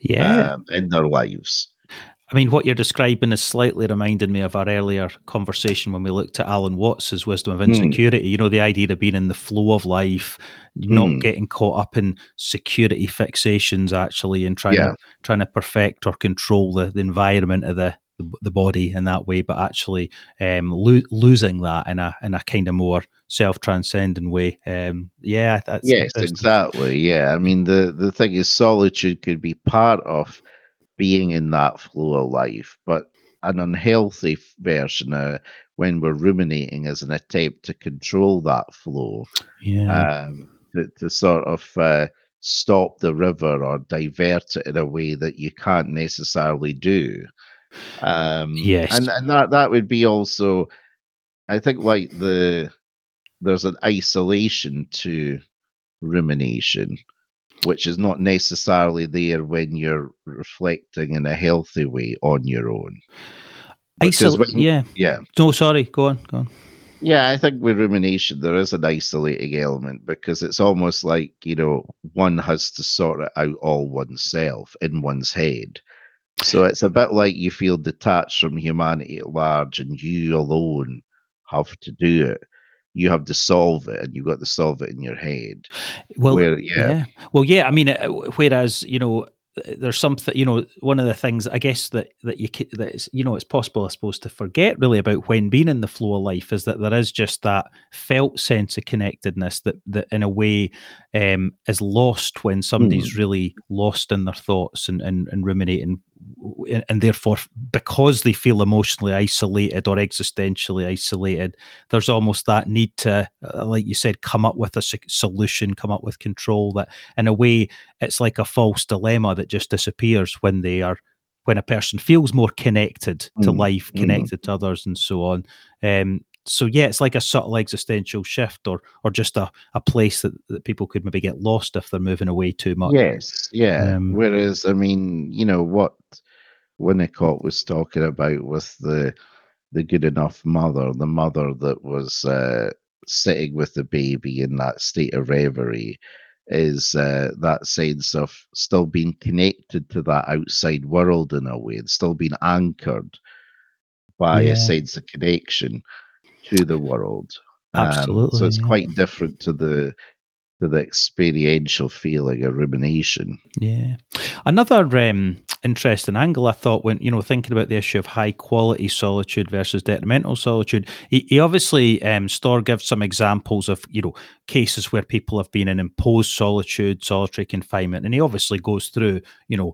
yeah um, in their lives I mean, what you're describing is slightly reminding me of our earlier conversation when we looked at Alan Watts's wisdom of hmm. insecurity. Mm. You know, the idea of being in the flow of life, not mm. getting caught up in security fixations, actually, and trying yeah. to trying to perfect or control the, the environment of the the, the body in that way, but actually um, lo- losing that in a in a kind of more self transcending way. Um, yeah, that's yes, exactly. Yeah, I mean the the thing is, solitude could be part of being in that flow of life, but an unhealthy version uh, when we're ruminating is an attempt to control that flow. Yeah. Um, to, to sort of uh, stop the river or divert it in a way that you can't necessarily do. Um, yes, and and that that would be also, I think, like the there's an isolation to rumination, which is not necessarily there when you're reflecting in a healthy way on your own. Isolation, yeah, yeah. No, sorry, go on, go on. Yeah, I think with rumination there is an isolating element because it's almost like you know one has to sort it out all oneself in one's head, so it's a bit like you feel detached from humanity at large and you alone have to do it. You have to solve it and you've got to solve it in your head. Well, Where, yeah. yeah. Well, yeah. I mean, uh, whereas, you know, there's something you know one of the things i guess that that you that is you know it's possible i suppose to forget really about when being in the flow of life is that there is just that felt sense of connectedness that that in a way um is lost when somebody's mm. really lost in their thoughts and and, and ruminating and therefore because they feel emotionally isolated or existentially isolated there's almost that need to uh, like you said come up with a solution come up with control that in a way it's like a false dilemma that just disappears when they are when a person feels more connected to mm-hmm. life mm. connected mm-hmm. to others and so on um, so yeah, it's like a subtle existential shift, or or just a, a place that, that people could maybe get lost if they're moving away too much. Yes, yeah. Um, Whereas, I mean, you know what Winnicott was talking about with the the good enough mother, the mother that was uh, sitting with the baby in that state of reverie, is uh, that sense of still being connected to that outside world in a way, and still being anchored by Yeah. a sense of connection to the world. Um, Absolutely, so it's yeah. quite different to the to the experiential feeling of rumination. Yeah. Another um, interesting angle I thought when, you know, thinking about the issue of high quality solitude versus detrimental solitude, he, he obviously, um, Storr gives some examples of, you know, cases where people have been in imposed solitude, solitary confinement. And he obviously goes through, you know,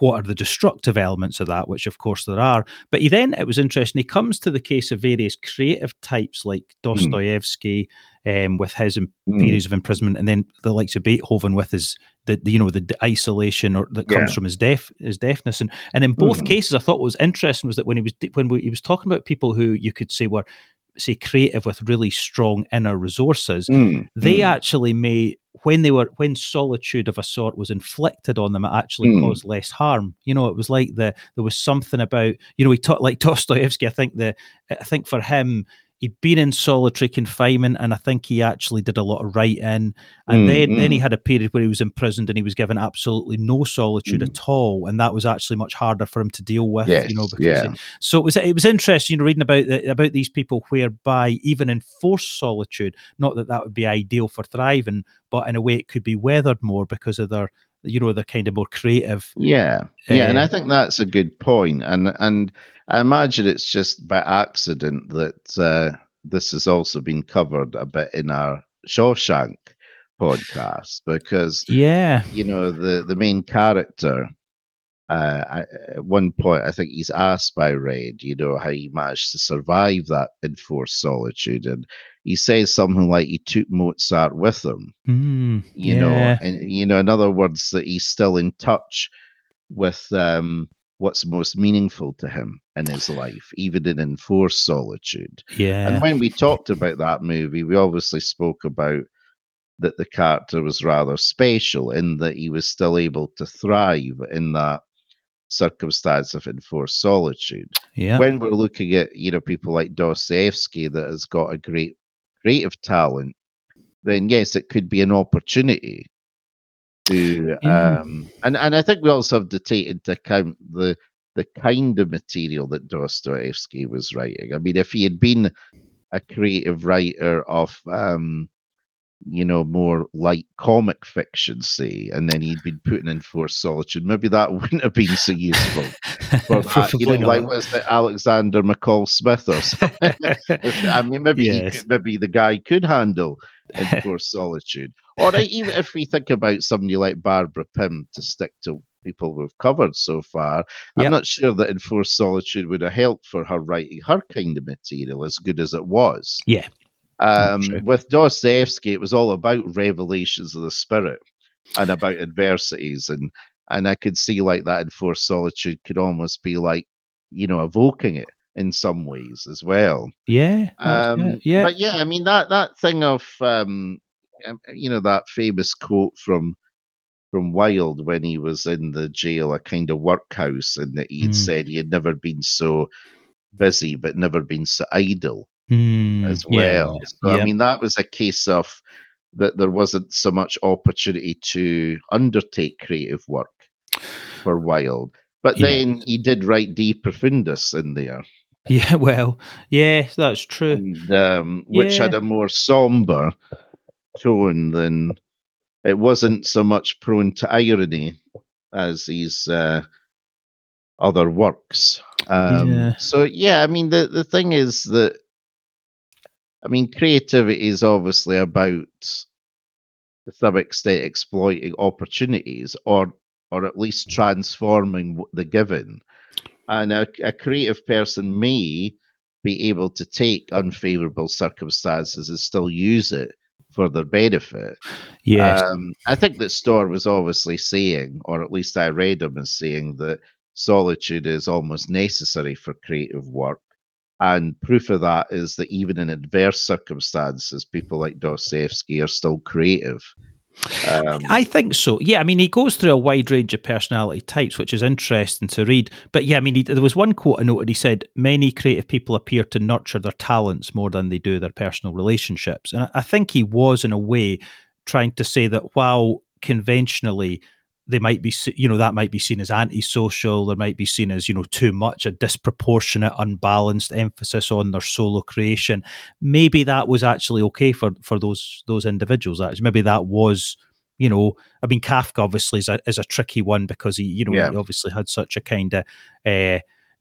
what are the destructive elements of that, which of course there are. But he then, it was interesting, he comes to the case of various creative types like Dostoevsky um, with his Mm. periods of imprisonment, and then the likes of Beethoven with his the, the you know the, isolation or that comes Yeah. from his deaf his deafness, and and in both Mhm. cases, I thought what was interesting was that when he was when we, he was talking about people who you could say were say creative with really strong inner resources, Mm, they mm, actually may when they were when solitude of a sort was inflicted on them it actually Mm. caused less harm you know it was like the there was something about you know he taught like dostoevsky i think the i think for him he'd been in solitary confinement and i think he actually did a lot of writing and Mm, then then he mm. had a period where he was imprisoned and he was given absolutely no solitude Mm. at all and that was actually much harder for him to deal with yes, you know because yeah, so it was it was interesting, you know, reading about the, about these people whereby even in forced solitude, not that that would be ideal for thriving, but in a way it could be weathered more because of their, you know, the kind of more creative. yeah, yeah. And Uh, I think that's a good. And and I imagine it's just by accident that uh, this has also been covered a bit in our Shawshank podcast because Yeah, you know the the main character uh I, at one point i think he's asked by red you know how he managed to survive that enforced solitude and he says something like he took mozart with him Mm, you yeah, know and you know in other words that he's still in touch with um what's most meaningful to him in his life even in enforced solitude. Yeah, and when we talked about that movie, we obviously spoke about that the character was rather special in that he was still able to thrive in that circumstance of enforced solitude. yeah, When we're looking at, you know, people like Dostoevsky that has got a great creative talent, then yes, it could be an opportunity to Yeah. um and, and I think we also have to take into account the the kind of material that Dostoevsky was writing. I mean, if he had been a creative writer of um you know more light comic fiction say and then he'd been putting in enforced solitude maybe that wouldn't have been so useful for that you know like was it alexander mccall smith or something i mean maybe Yes. could, maybe the guy could handle in enforced solitude or even if we think about somebody like barbara pym to stick to people we've covered so far i'm Yep. not sure that enforced solitude would have helped for her writing her kind of material as good as it was Yeah. Um, true. with Dostoevsky, it was all about revelations of the spirit and about adversities, and and I could see like that enforced solitude could almost be like, you know, evoking it in some ways as well. yeah, Um, it, yeah, But yeah, I mean that that thing of um, um, you know that famous quote from from Wilde when he was in the jail, a kind of workhouse, and that he'd Mm. said he had never been so busy but never been so idle Mm, as yeah, well. So yeah. I mean, that was a case of that there wasn't so much opportunity to undertake creative work for Wilde. But Yeah. then he did write De Profundis in there, yeah, well, yeah, that's true. and, um, which had a more somber tone than it wasn't so much prone to irony as his uh, other works. Um, Yeah. So yeah, I mean the the thing is that I mean creativity is obviously about to some extent exploiting opportunities or or at least transforming the given. And a, a creative person may be able to take unfavorable circumstances and still use it for their benefit. Yeah, Um, I think that Storr was obviously saying, or at least I read him as saying, that solitude is almost necessary for creative work. And proof of that is that even in adverse circumstances, people like Dostoevsky are still creative. Um, I think so. Yeah, I mean, he goes through a wide range of personality types, which is interesting to read. But yeah, I mean, he, there was one quote I noted. He said, "Many creative people appear to nurture their talents more than they do their personal relationships," and I, I think he was, in a way, trying to say that while conventionally they might be you know that might be seen as antisocial there might be seen as you know too much a disproportionate unbalanced emphasis on their solo creation maybe that was actually okay for for those those individuals actually maybe that was you know i mean kafka obviously is a, is a tricky one because he you know yeah. he obviously had such a kind of uh,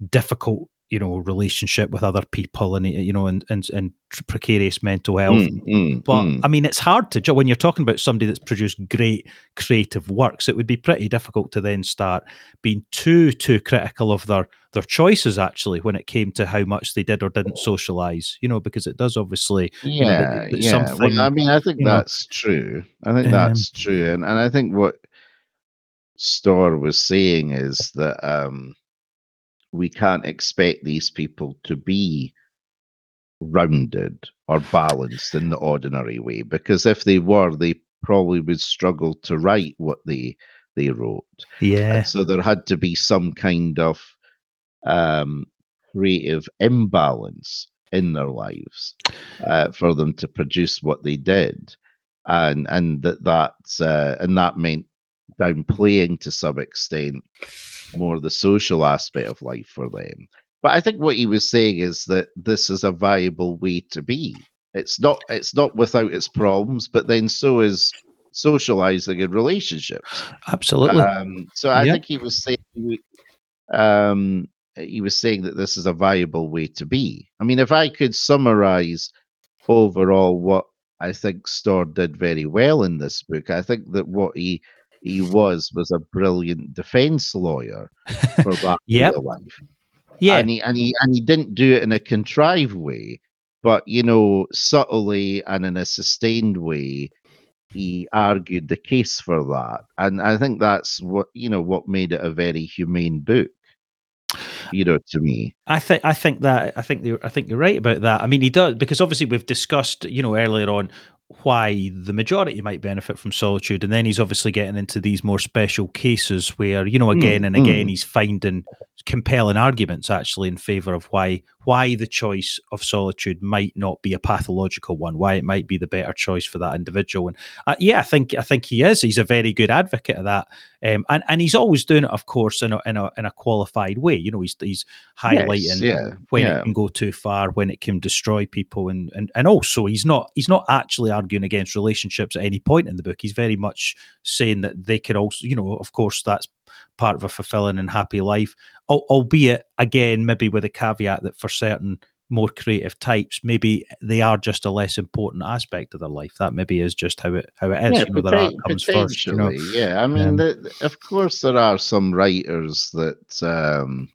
difficult you know relationship with other people and you know and and, and precarious mental health. Mm, mm, but mm. i mean it's hard to when you're talking about somebody that's produced great creative works it would be pretty difficult to then start being too too critical of their their choices actually when it came to how much they did or didn't socialize you know because it does obviously yeah you know, yeah well, i mean i think that's know, true. I think that's um, true. And, and i think what Storr was saying is that um we can't expect these people to be rounded or balanced in the ordinary way because if they were they probably would struggle to write what they they wrote. Yeah. And so there had to be some kind of um creative imbalance in their lives uh, for them to produce what they did. And and that that uh, and that meant downplaying to some extent more the social aspect of life for them. But I think what he was saying is that this is a viable way to be. It's not it's not without its problems, but then so is socializing and relationships. Absolutely. Um, so I think he was saying um, he was saying that this is a viable way to be. I mean, if I could summarize overall what I think Storr did very well in this book, I think that what he he was was a brilliant defense lawyer for that yep. life. Yeah, and he and he and he didn't do it in a contrived way, but you know, subtly and in a sustained way, he argued the case for that, and I think that's what you know what made it a very humane book you know to me i think i think that i think i think you're right about that i mean he does because obviously we've discussed you know earlier on why the majority might benefit from solitude. And then he's obviously getting into these more special cases where, you know, again mm, and again, mm. he's finding compelling arguments actually in favor of why why the choice of solitude might not be a pathological one, why it might be the better choice for that individual. And uh, yeah, I think I think he is. He's a very good advocate of that, um, and and he's always doing it, of course, in a in a, in a qualified way. You know, he's he's highlighting yes, yeah, when yeah. it can go too far, when it can destroy people, and and and also he's not he's not actually arguing against relationships at any point in the book. He's very much saying that they can also, you know, of course, that's part of a fulfilling and happy life, albeit again, maybe with a caveat that for certain more creative types, maybe they are just a less important aspect of their life. That maybe is just how it how it is. Yeah, you know, their art comes first. You know? Yeah, I mean, um, the, of course, there are some writers that um,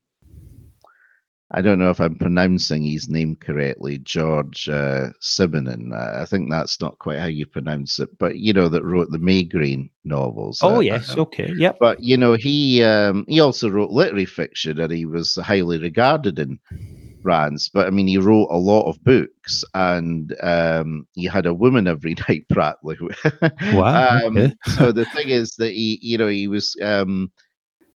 I don't know if I'm pronouncing his name correctly, George uh, Simenon. I think that's not quite how you pronounce it, but you know that wrote the Maigret novels. Oh uh, yes, okay, yep. But you know he um, he also wrote literary fiction, and he was highly regarded in France. But I mean, he wrote a lot of books, and um, he had a woman every night prattling. wow. um, so the thing is that he, you know, he was. Um,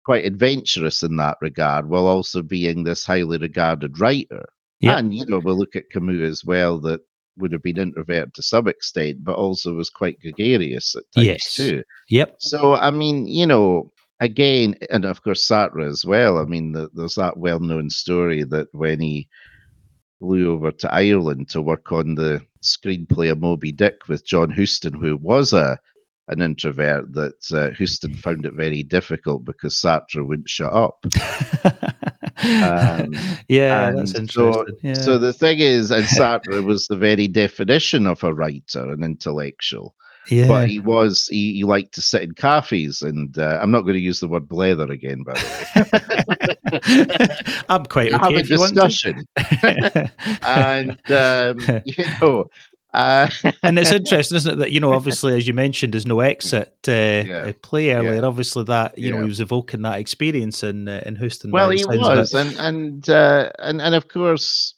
quite adventurous in that regard, while also being this highly regarded writer. And you know, we'll look at Camus as well, that would have been introverted to some extent, but also was quite gregarious at times yes. too. Yep. So I mean, you know, again, and of course Sartre as well. I mean, the, there's that well-known story that when he flew over to Ireland to work on the screenplay of Moby Dick with John Huston, who was a an introvert that uh, Huston found it very difficult because Sartre wouldn't shut up. um, yeah, that's interesting. So, yeah. so the thing is, and Sartre was the very definition of a writer, an intellectual. Yeah. But he was, he, he liked to sit in cafes, and uh, I'm not going to use the word blether again, by the way. I'm quite okay have a discussion. and, um, you know, uh, and it's interesting, isn't it, that you know, obviously, as you mentioned, there's no exit uh, yeah. play earlier. Yeah. Obviously, that you yeah. know he was evoking that experience in uh, in Huston. Well, he was, and and uh, and and of course,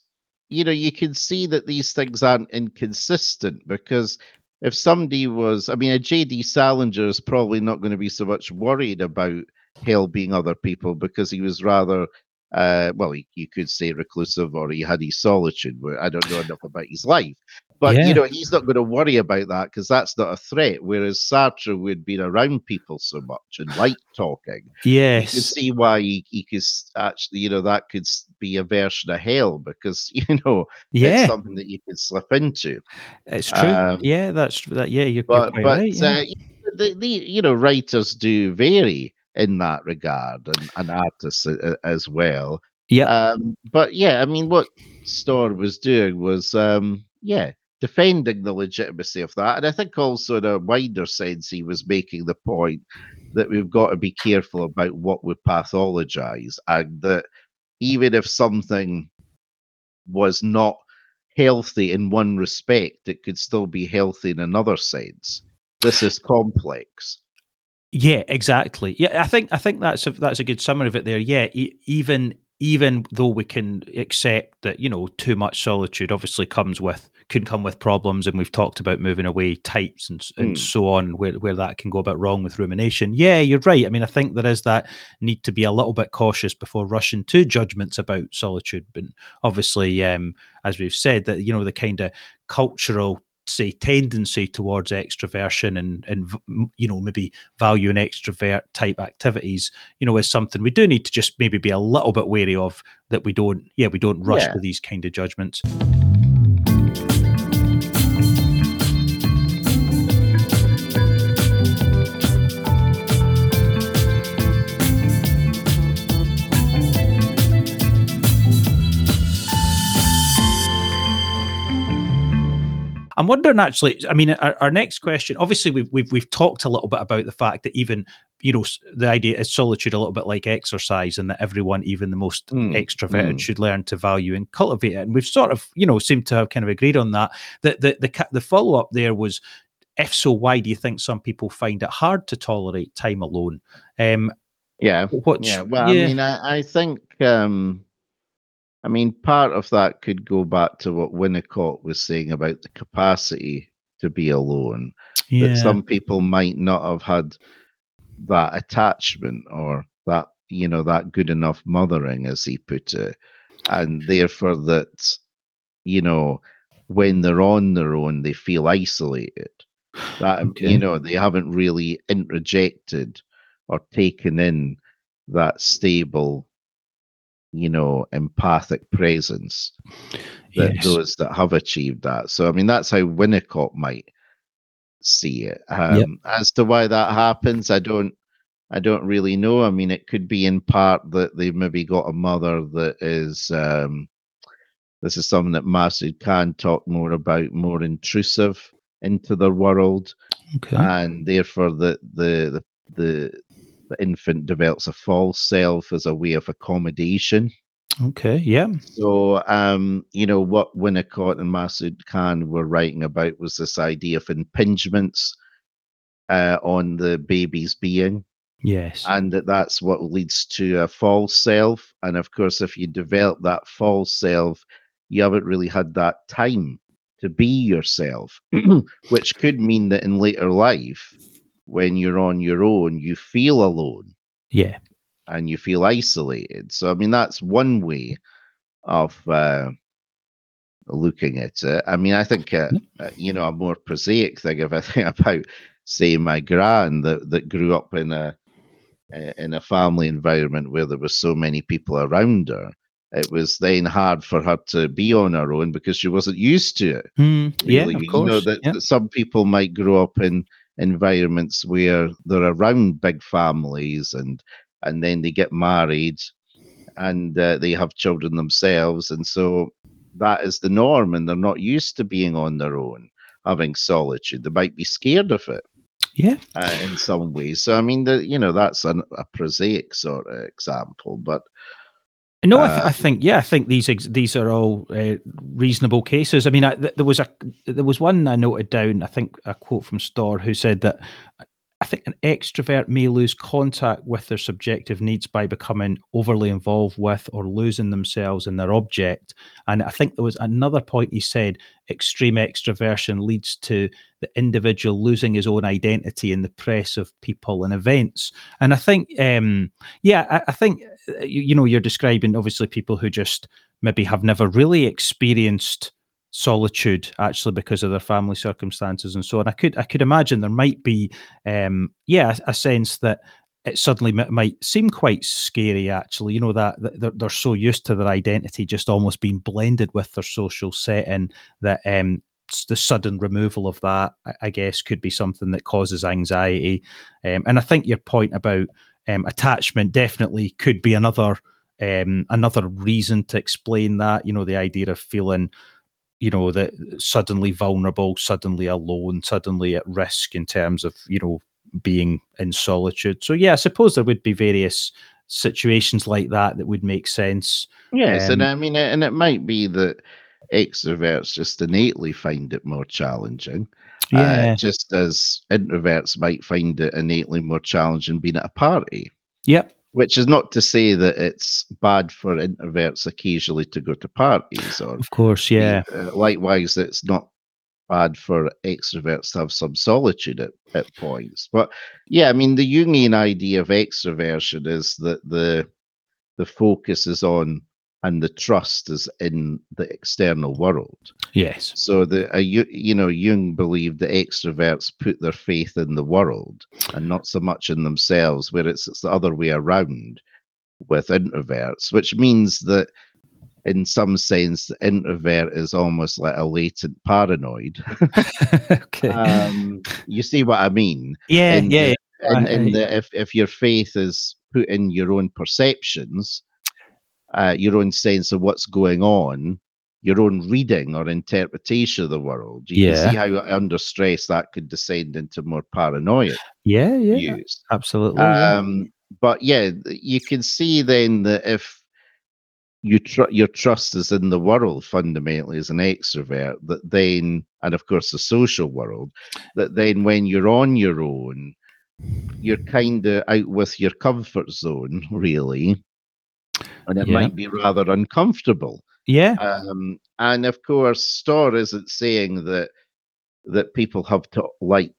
you know, you can see that these things aren't inconsistent because if somebody was, I mean, a J.D. Salinger is probably not going to be so much worried about hell being other people because he was rather uh, well, he, you could say reclusive or he had his solitude. Where I don't know enough about his life, but Yeah. you know, he's not going to worry about that because that's not a threat. Whereas Sartre would be around people so much and like talking. Yes, you Yes. see why he, he could actually, you know, that could be a version of hell because you know it's Yeah. something that you could slip into. It's true. Um, yeah, that's that. Yeah, you're, But but right. yeah. uh, the, the you know writers do vary in that regard and, and artists as well. yeah. Um, but yeah, I mean, what Storr was doing was, um, yeah, defending the legitimacy of that. And I think also in a wider sense, he was making the point that we've got to be careful about what we pathologize and that even if something was not healthy in one respect, it could still be healthy in another sense. This is complex. Yeah, exactly. Yeah, I think I think that's a that's a good summary of it there. Yeah, e- even even though we can accept that you know too much solitude obviously comes with can come with problems, and we've talked about moving away types and and Mm. so on, where where that can go a bit wrong with rumination. Yeah, you're right. I mean, I think there is that need to be a little bit cautious before rushing to judgments about solitude. But obviously, um, as we've said, that you know the kind of cultural say tendency towards extroversion and and you know maybe value in extrovert type activities you know is something we do need to just maybe be a little bit wary of that we don't yeah we don't rush Yeah. to these kind of judgments I'm wondering actually. I mean, our, our next question. Obviously, we've, we've we've talked a little bit about the fact that even you know the idea is solitude a little bit like exercise, and that everyone, even the most Mm, extroverted, mm. should learn to value and cultivate it. And we've sort of you know seemed to have kind of agreed on that. The the the, the follow up there was. If so, why do you think some people find it hard to tolerate time alone? Um, Yeah. what's, Yeah, well, I mean, I, I think, um, I mean, part of that could go back to what Winnicott was saying about the capacity to be alone. yeah, That some people might not have had that attachment or that, you know, that good enough mothering, as he put it. And therefore, that, you know, when they're on their own, they feel isolated. That, Okay. you know, they haven't really introjected or taken in that stable, you know, empathic presence that yes. those that have achieved that. So, I mean, that's how Winnicott might see it. Um, As to why that happens, I don't, I don't really know. I mean, it could be in part that they've maybe got a mother that is. Um, this is something that Masud can talk more about, more intrusive into their world okay. and therefore the the the the, the infant develops a false self as a way of accommodation. okay. Yeah. So, um, you know, what Winnicott and Masud Khan were writing about was this idea of impingements uh, on the baby's being, Yes. and that that's what leads to a false self. And of course, if you develop that false self, you haven't really had that time to be yourself, which could mean that in later life, when you're on your own, you feel alone yeah. and you feel isolated. So, I mean, that's one way of uh, looking at it. I mean, I think, uh, uh, you know, a more prosaic thing, if I think about, say, my gran that, that grew up in a uh, in a family environment where there were so many people around her, it was then hard for her to be on her own because she wasn't used to it Mm, yeah. really. Of You know that, yeah. that some people might grow up in environments where they're around big families and and then they get married and uh, they have children themselves. And so that is the norm and they're not used to being on their own having solitude. They might be scared of it Yeah. uh, in some ways. So i mean the, you know that's an, a prosaic sort of example but No, I, th- Uh, I think yeah, I think these ex- these are all uh, reasonable cases. I mean, I, th- there was a there was one I noted down. I think a quote from Storr who said that I think an extrovert may lose contact with their subjective needs by becoming overly involved with or losing themselves in their object. And I think there was another point he said extreme extroversion leads to the individual losing his own identity in the press of people and events. And I think, um, yeah, I, I think uh, you, you know you're describing obviously people who just maybe have never really experienced solitude actually because of their family circumstances and so on. I could I could imagine there might be um yeah a, a sense that it suddenly m- might seem quite scary actually you know that, that they're, they're so used to their identity just almost being blended with their social setting that um the sudden removal of that I, guess could be something that causes anxiety um, and i think your point about um, attachment definitely could be another um, another reason to explain that you know the idea of feeling you know that suddenly vulnerable suddenly alone suddenly at risk in terms of you know being in solitude. So yeah i suppose there would be various situations like that that would make sense. Yes um, and i mean and it might be that extroverts just innately find it more challenging uh, yeah. Uh, just as introverts might find it innately more challenging being at a party. Yep which is not to say that it's bad for introverts occasionally to go to parties or of course yeah. uh, likewise it's not bad for extroverts to have some solitude at, at points. But yeah i mean the jungian idea of extroversion is that the the focus is on and the trust is in the external world. Yes. So the uh, you, you know Jung believed that extroverts put their faith in the world and not so much in themselves, where it's, it's the other way around with introverts, which means that in some sense the introvert is almost like a latent paranoid. okay. Um, you see what I mean? Yeah, in yeah. The, in, in the, if if your faith is put in your own perceptions uh, your own sense of what's going on, your own reading or interpretation of the world. You yeah. can see how under stress that could descend into more paranoia. Yeah, yeah, use. absolutely. Um, yeah. But yeah, you can see then that if you tr- your trust is in the world fundamentally as an extrovert, that then, and of course the social world, that then when you're on your own, you're kind of out with your comfort zone, really, and it yeah. might be rather uncomfortable. Yeah. Um, and of course, Storr isn't saying that that people have to like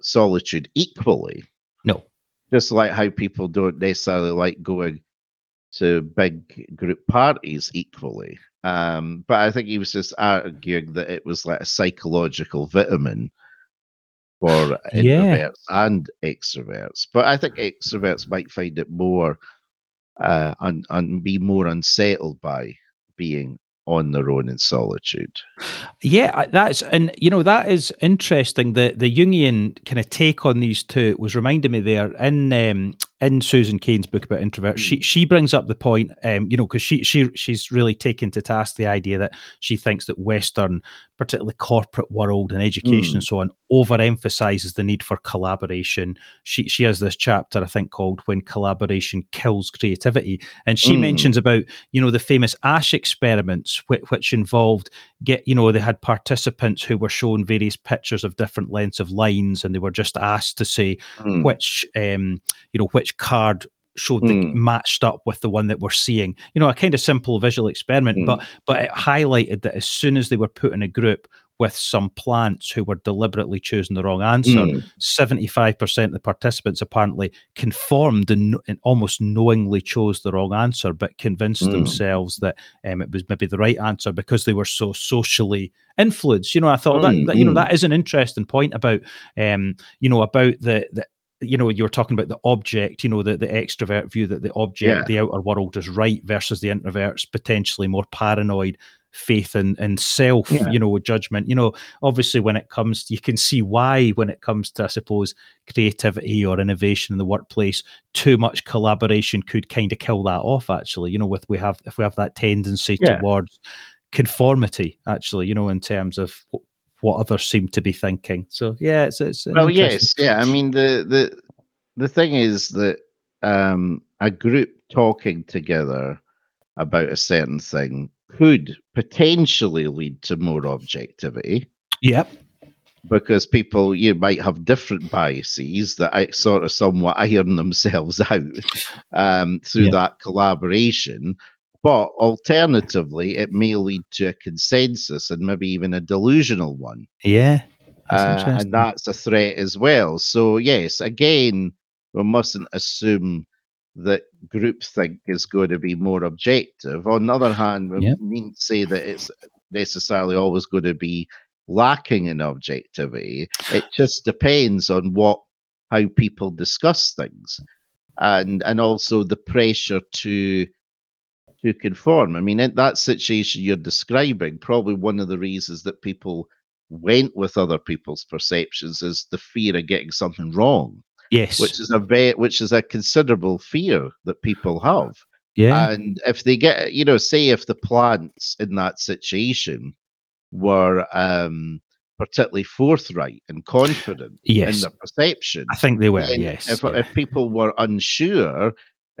solitude equally. No. Just like how people don't necessarily like going to big group parties equally. Um, but I think he was just arguing that it was like a psychological vitamin for yeah. introverts and extroverts. But I think extroverts might find it more uh, and and be more unsettled by being on their own in solitude. Yeah, that's and you know that is interesting. The the Jungian kind of take on these two was reminding me there in um, in Susan Cain's book about introverts, she mm. she brings up the point, um, you know, because she she she's really taken to task the idea that she thinks that Western, particularly corporate world and education mm. and so on, overemphasizes the need for collaboration. She she has this chapter I think called "When Collaboration Kills Creativity," and she mm. mentions about you know the famous Asch experiments, which, which involved get you know they had participants who were shown various pictures of different lengths of lines, and they were just asked to say mm. which um you know which card showed the mm. matched up with the one that we're seeing. You know, a kind of simple visual experiment, mm. but but it highlighted that as soon as they were put in a group with some plants who were deliberately choosing the wrong answer, seventy-five percent of the participants apparently conformed and, and, almost knowingly chose the wrong answer, but convinced mm. themselves that um, it was maybe the right answer because they were so socially influenced. You know, I thought that, that, you know mm. that is an interesting point about um, you know about the the you know you're talking about the object you know the, the extrovert view that the object yeah. the outer world is right versus the introverts potentially more paranoid faith in, in self yeah. you know judgment you know obviously when it comes to, you can see why when it comes to i suppose creativity or innovation in the workplace too much collaboration could kind of kill that off actually you know with we have if we have that tendency yeah. towards conformity actually you know in terms of what others seem to be thinking. So yeah, it's it's well, yes, yeah. I mean the the the thing is that um, a group talking together about a certain thing could potentially lead to more objectivity. Yep. Because people you might have different biases that I sort of somewhat iron themselves out um, through yep. that collaboration. But alternatively, it may lead to a consensus and maybe even a delusional one. Yeah. Uh, and that's a threat as well. So, yes, again, we mustn't assume that groupthink is going to be more objective. On the other hand, we yep. mean say that it's necessarily always going to be lacking in objectivity. It just depends on what how people discuss things, and and also the pressure to to conform. I mean, in that situation you're describing, probably one of the reasons that people went with other people's perceptions is the fear of getting something wrong. Yes. Which is a very, which is a considerable fear that people have. Yeah. And if they get, you know, say if the plants in that situation were um particularly forthright and confident yes. in their perception. I think they were, yes. If, yeah. if people were unsure,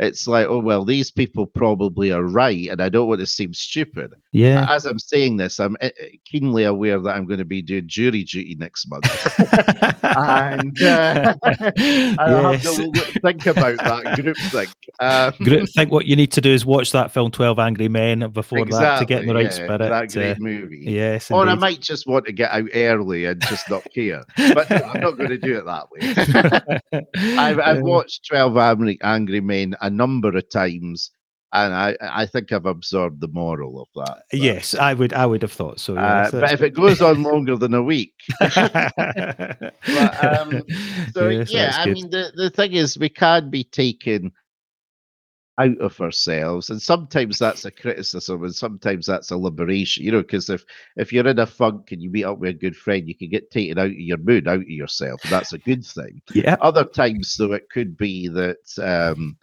it's like, oh well, these people probably are right, and I don't want to seem stupid. Yeah. As I'm saying this, I'm eh, eh, keenly aware that I'm going to be doing jury duty next month, and uh, I have to think about that group thing. Um, Group think what you need to do is watch that film Twelve Angry Men before that to get in the right yeah, spirit. That great uh, movie. yes. Or I might just want to get out early and just not care. But no, I'm not going to do it that way. I've, I've watched 12 Angry, Angry Men a number of times, and I, I think I've absorbed the moral of that. But, Yes, I would. I would have thought so. uh, but if it goes on longer than a week, but, um, so yeah, I mean, the, the thing is, we can be taken out of ourselves, and sometimes that's a criticism, and sometimes that's a liberation. You know, because if if you're in a funk and you meet up with a good friend, you can get taken out of your mood, out of yourself, that's a good thing. yeah, Other times, though, it could be that um,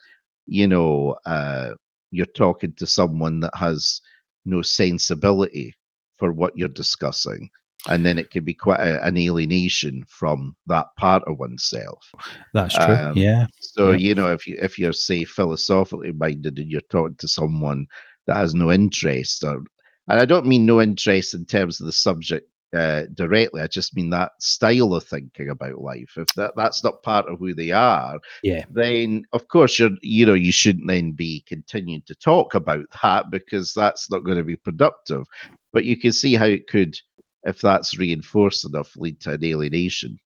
you know uh, you're talking to someone that has no sensibility for what you're discussing, and then it can be quite a, an alienation from that part of oneself. that's true. um, yeah, So Yeah. you know, if you if you're say philosophically minded and you're talking to someone that has no interest, or and I don't mean no interest in terms of the subject uh, directly. I just mean that style of thinking about life. If that that's not part of who they are, yeah, then of course you're you know you shouldn't then be continuing to talk about that because that's not going to be productive. But you can see how it could. If that's reinforced enough, lead to an alienation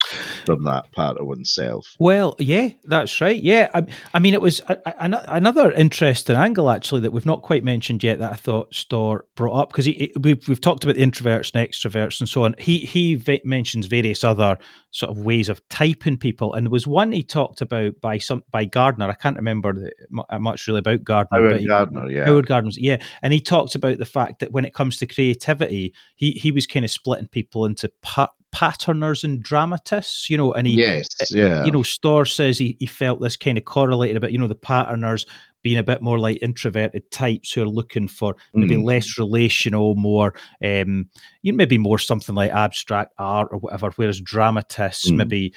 from that part of oneself. Well, yeah, that's right. Yeah, I, I mean, it was a, a, another interesting angle actually that we've not quite mentioned yet that I thought Storr brought up because we've we've talked about the introverts and extroverts and so on. He he v- mentions various other sort of ways of typing people, and there was one he talked about by some by Gardner. I can't remember the, uh, much really about Gardner. but Howard he- Gardner, yeah. Howard Gardner's, yeah, and he talked about the fact that when it comes to creativity, he he was kind of splitting people into pa- patterners and dramatists, you know, and he yes, yeah. you know, Storr says he, he felt this kind of correlated about, you know, the patterners being a bit more like introverted types who are looking for maybe Mm. less relational, more um, you know, maybe more something like abstract art or whatever, whereas dramatists Mm. maybe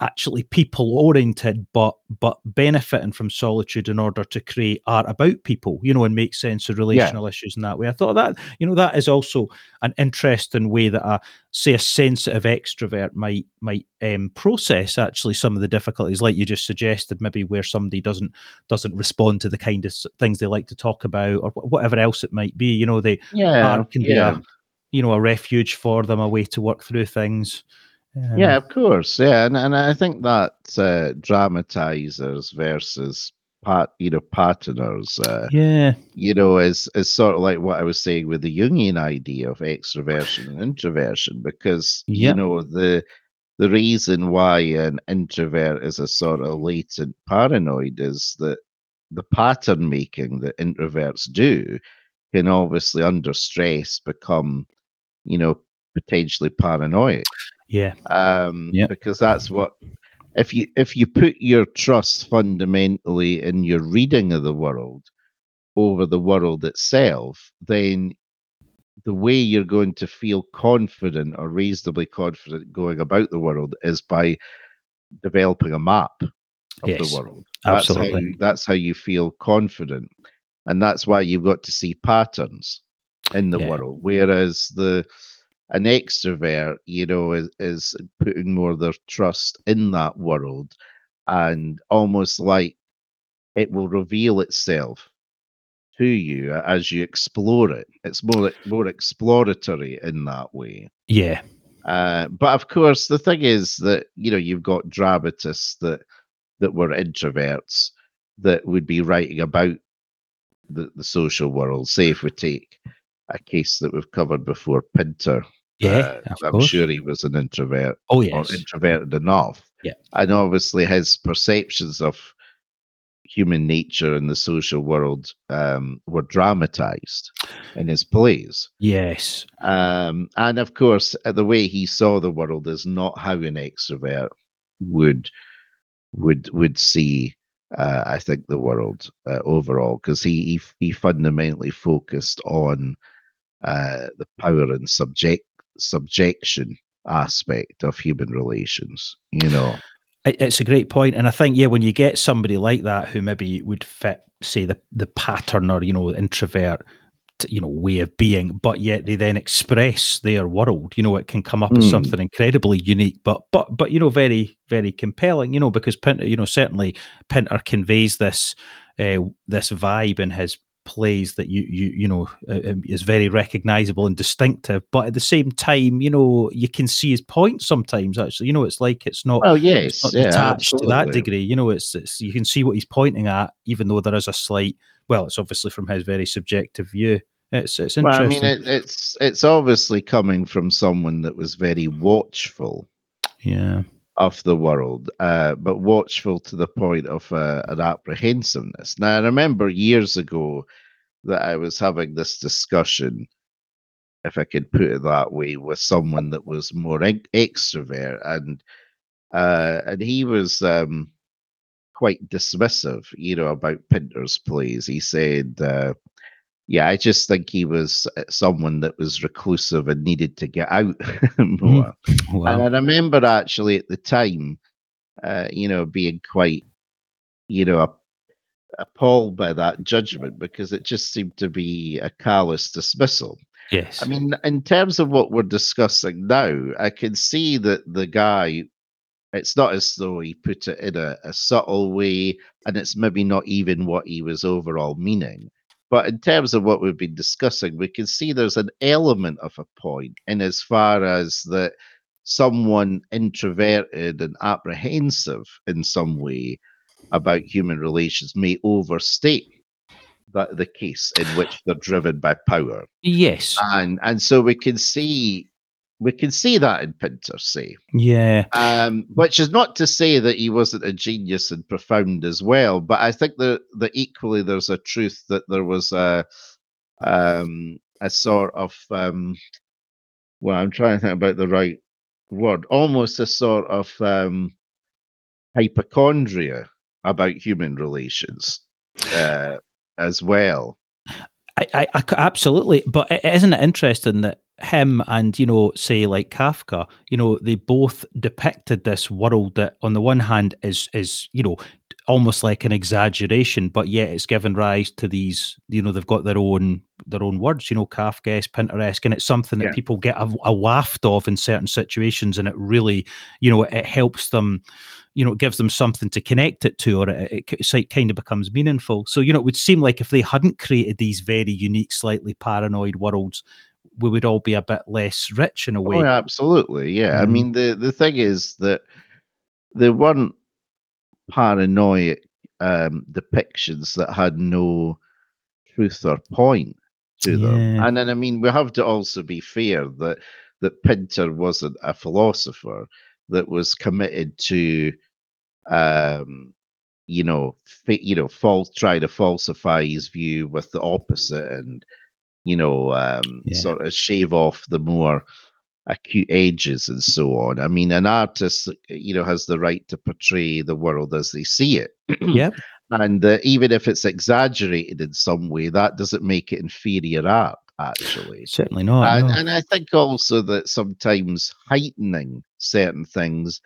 actually people oriented but but benefiting from solitude in order to create art about people you know and make sense of relational issues in that way. I thought that you know that is also an interesting way that a say a sensitive extrovert might might um, process actually some of the difficulties like you just suggested maybe where somebody doesn't doesn't respond to the kind of things they like to talk about or whatever else it might be you know they yeah, can yeah. be a you know a refuge for them a way to work through things Yeah, of course. Yeah, and, and I think that uh, dramatizers versus pat, you know, patterners, uh, yeah you know, is is sort of like what I was saying with the Jungian idea of extroversion and introversion, because Yep. you know the the reason why an introvert is a sort of latent paranoid is that the pattern making that introverts do can obviously under stress become, you know, potentially paranoid yeah um, Yeah. because that's what if you if you put your trust fundamentally in your reading of the world over the world itself, then the way you're going to feel confident or reasonably confident going about the world is by developing a map of Yes, the world. That's how, absolutely. you, that's how you feel confident, and that's why you've got to see patterns in the Yeah. world. Whereas the an extrovert, you know, is, is putting more of their trust in that world, and almost like it will reveal itself to you as you explore it. It's more more exploratory in that way. yeah Uh, but of course, the thing is that you know you've got dramatists that that were introverts that would be writing about the, the social world. Say if we take a case that we've covered before, Pinter. Yeah, uh, I'm sure he was an introvert Oh yes. or introverted enough. Yeah. And obviously his perceptions of human nature and the social world um, were dramatized in his plays. Yes. Um, and of course, uh, the way he saw the world is not how an extrovert would would would see. Uh, I think the world uh, overall, because he, he he fundamentally focused on uh, the power and subject subjection aspect of human relations. You know, It's a great point, and I think yeah, when you get somebody like that who maybe would fit, say the the pattern or you know introvert, you know way of being, but yet they then express their world. You know, it can come up as Mm. something incredibly unique, but but but you know very very compelling. You know, because Pinter, you know, certainly Pinter conveys this uh, this vibe in his plays that you you you know uh, um, is very recognizable and distinctive but at the same time you know you can see his point sometimes actually you know it's like it's not it's yes, not yeah, detached to that degree. You know, it's, it's you can see what he's pointing at, even though there is a slight. Well, it's obviously from his very subjective view. It's it's Well, I mean, it, it's it's obviously coming from someone that was very watchful yeah, of the world, uh, but watchful to the point of uh, an apprehensiveness. Now, I remember years ago that I was having this discussion, if I could put it that way, with someone that was more ex- extrovert, and uh, and he was um, quite dismissive, you know, about Pinter's plays. He said. Yeah, I just think he was uh, someone that was reclusive and needed to get out more. And I remember actually at the time, uh, you know, being quite, you know, appalled by that judgment because it just seemed to be a callous dismissal. yes, I mean, in terms of what we're discussing now, I can see that the guy, it's not as though he put it in a, a subtle way, and it's maybe not even what he was overall meaning. But in terms of what we've been discussing, we can see there's an element of a point. In as far as that someone introverted and apprehensive in some way about human relations may overstate that the case in which they're driven by power. Yes, and and so we can see we can see that in Pinter, say, yeah, um, which is not to say that he wasn't a genius and profound as well, but I think that that equally there's a truth that there was a um, a sort of um, well, I'm trying to think about the right word, almost a sort of um, hypochondria about human relations uh, as well. I, I, I absolutely. But isn't it interesting that him and you know, say like Kafka, you know, they both depicted this world that, on the one hand, is is you know, almost like an exaggeration, but yet it's given rise to these. You know, they've got their own their own words. You know, Kafkaesque, Pinteresque, and it's something that Yeah. people get a, a waft of in certain situations, and it really, you know, it helps them you know, it gives them something to connect it to, or it, it, like kind of becomes meaningful. So, you know, it would seem like if they hadn't created these very unique, slightly paranoid worlds, we would all be a bit less rich in a way. Oh, yeah, absolutely. Yeah. I Mhm. mean, the, the thing is that there weren't paranoid um, depictions that had no truth or point to them. And then, I mean, we have to also be fair that that Pinter wasn't a philosopher that was committed to, um, you know, fa- you know, false try to falsify his view with the opposite and you know, um, Yeah. sort of shave off the more acute edges and so on. I mean, an artist, you know, has the right to portray the world as they see it. Yep. And uh, even if it's exaggerated in some way, that doesn't make it inferior art, actually. Certainly not. And, no. and I think also that sometimes heightening certain things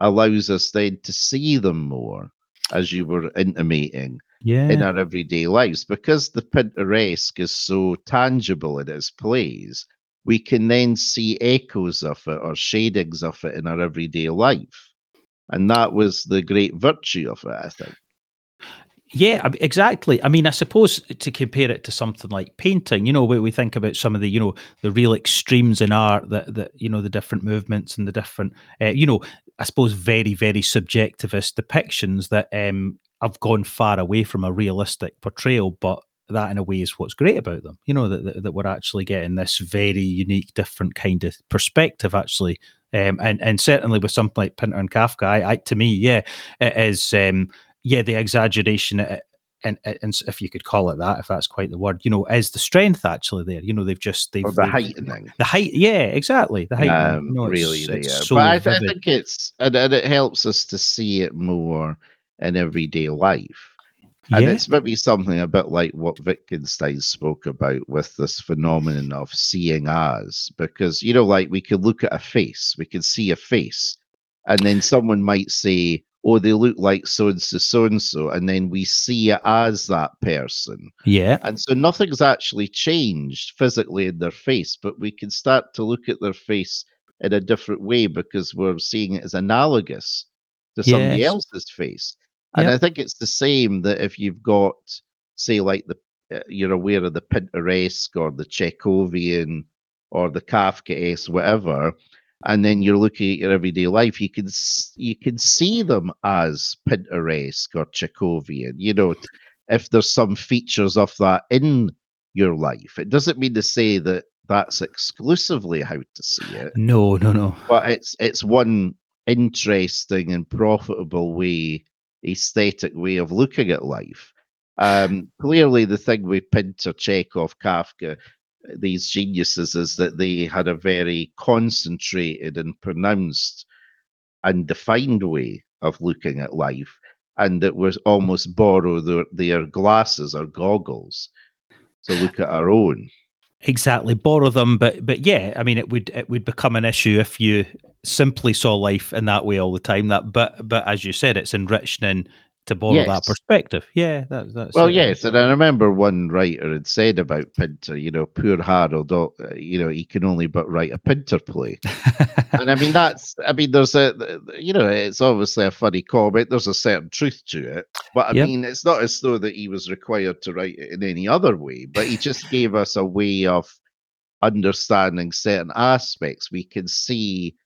allows us then to see them more, as you were intimating yeah. in our everyday lives because the Pinteresque is so tangible in its plays. We can then see echoes of it or shadings of it in our everyday life. And that was the great virtue of it, I think. Yeah, exactly. I mean, I suppose to compare it to something like painting, you know, where we think about some of the, you know, the real extremes in art, that that you know, the different movements and the different, uh, you know, I suppose very very subjectivist depictions that um have gone far away from a realistic portrayal, but that in a way is what's great about them. You know that, that, that we're actually getting this very unique, different kind of perspective. Actually, um, and and certainly with something like Pinter and Kafka, I, I to me, yeah, it is. Um, yeah, the exaggeration uh, and, and if you could call it that, if that's quite the word, you know, is the strength actually there? You know, they've just they've or the heightening, the height, yeah, exactly, the height. Um, you know, really, it's, it's so but I, I, think it's and, and, it helps us to see it more in everyday life. And it's maybe something a bit like what Wittgenstein spoke about with this phenomenon of seeing as, because you know, like we could look at a face, we could see a face, and then someone might say, oh, they look like so and so, so and so, and then we see it as that person. Yeah. And so nothing's actually changed physically in their face, but we can start to look at their face in a different way because we're seeing it as analogous to somebody yes. else's face. And yep. I think it's the same that if you've got, say, like the uh, you're aware of the Pinteresque or the Chekhovian or the Kafkaesque, whatever, and then you're looking at your everyday life, you can you can see them as Pinteresque or Chekhovian. You know, if there's some features of that in your life, it doesn't mean to say that that's exclusively how to see it. No, no, no. But it's it's one interesting and profitable way, aesthetic way of looking at life. Um, clearly, the thing with Pinter, Chekhov, Kafka these geniuses is that they had a very concentrated and pronounced and defined way of looking at life, and it was almost borrow their, their glasses or goggles to look at our own. Exactly, borrow them, but but yeah, I mean, it would it would become an issue if you simply saw life in that way all the time. That, but but as you said, it's enriched in to borrow yes. that perspective. Yeah, that, that's well, yes, and I remember one writer had said about Pinter, you know, poor Harold, uh, you know, he can only but write a Pinter play, and I mean that's, I mean, there's a, you know, it's obviously a funny comment. There's a certain truth to it, but I yep. mean, it's not as though that he was required to write it in any other way, but he just gave us a way of understanding certain aspects. We can see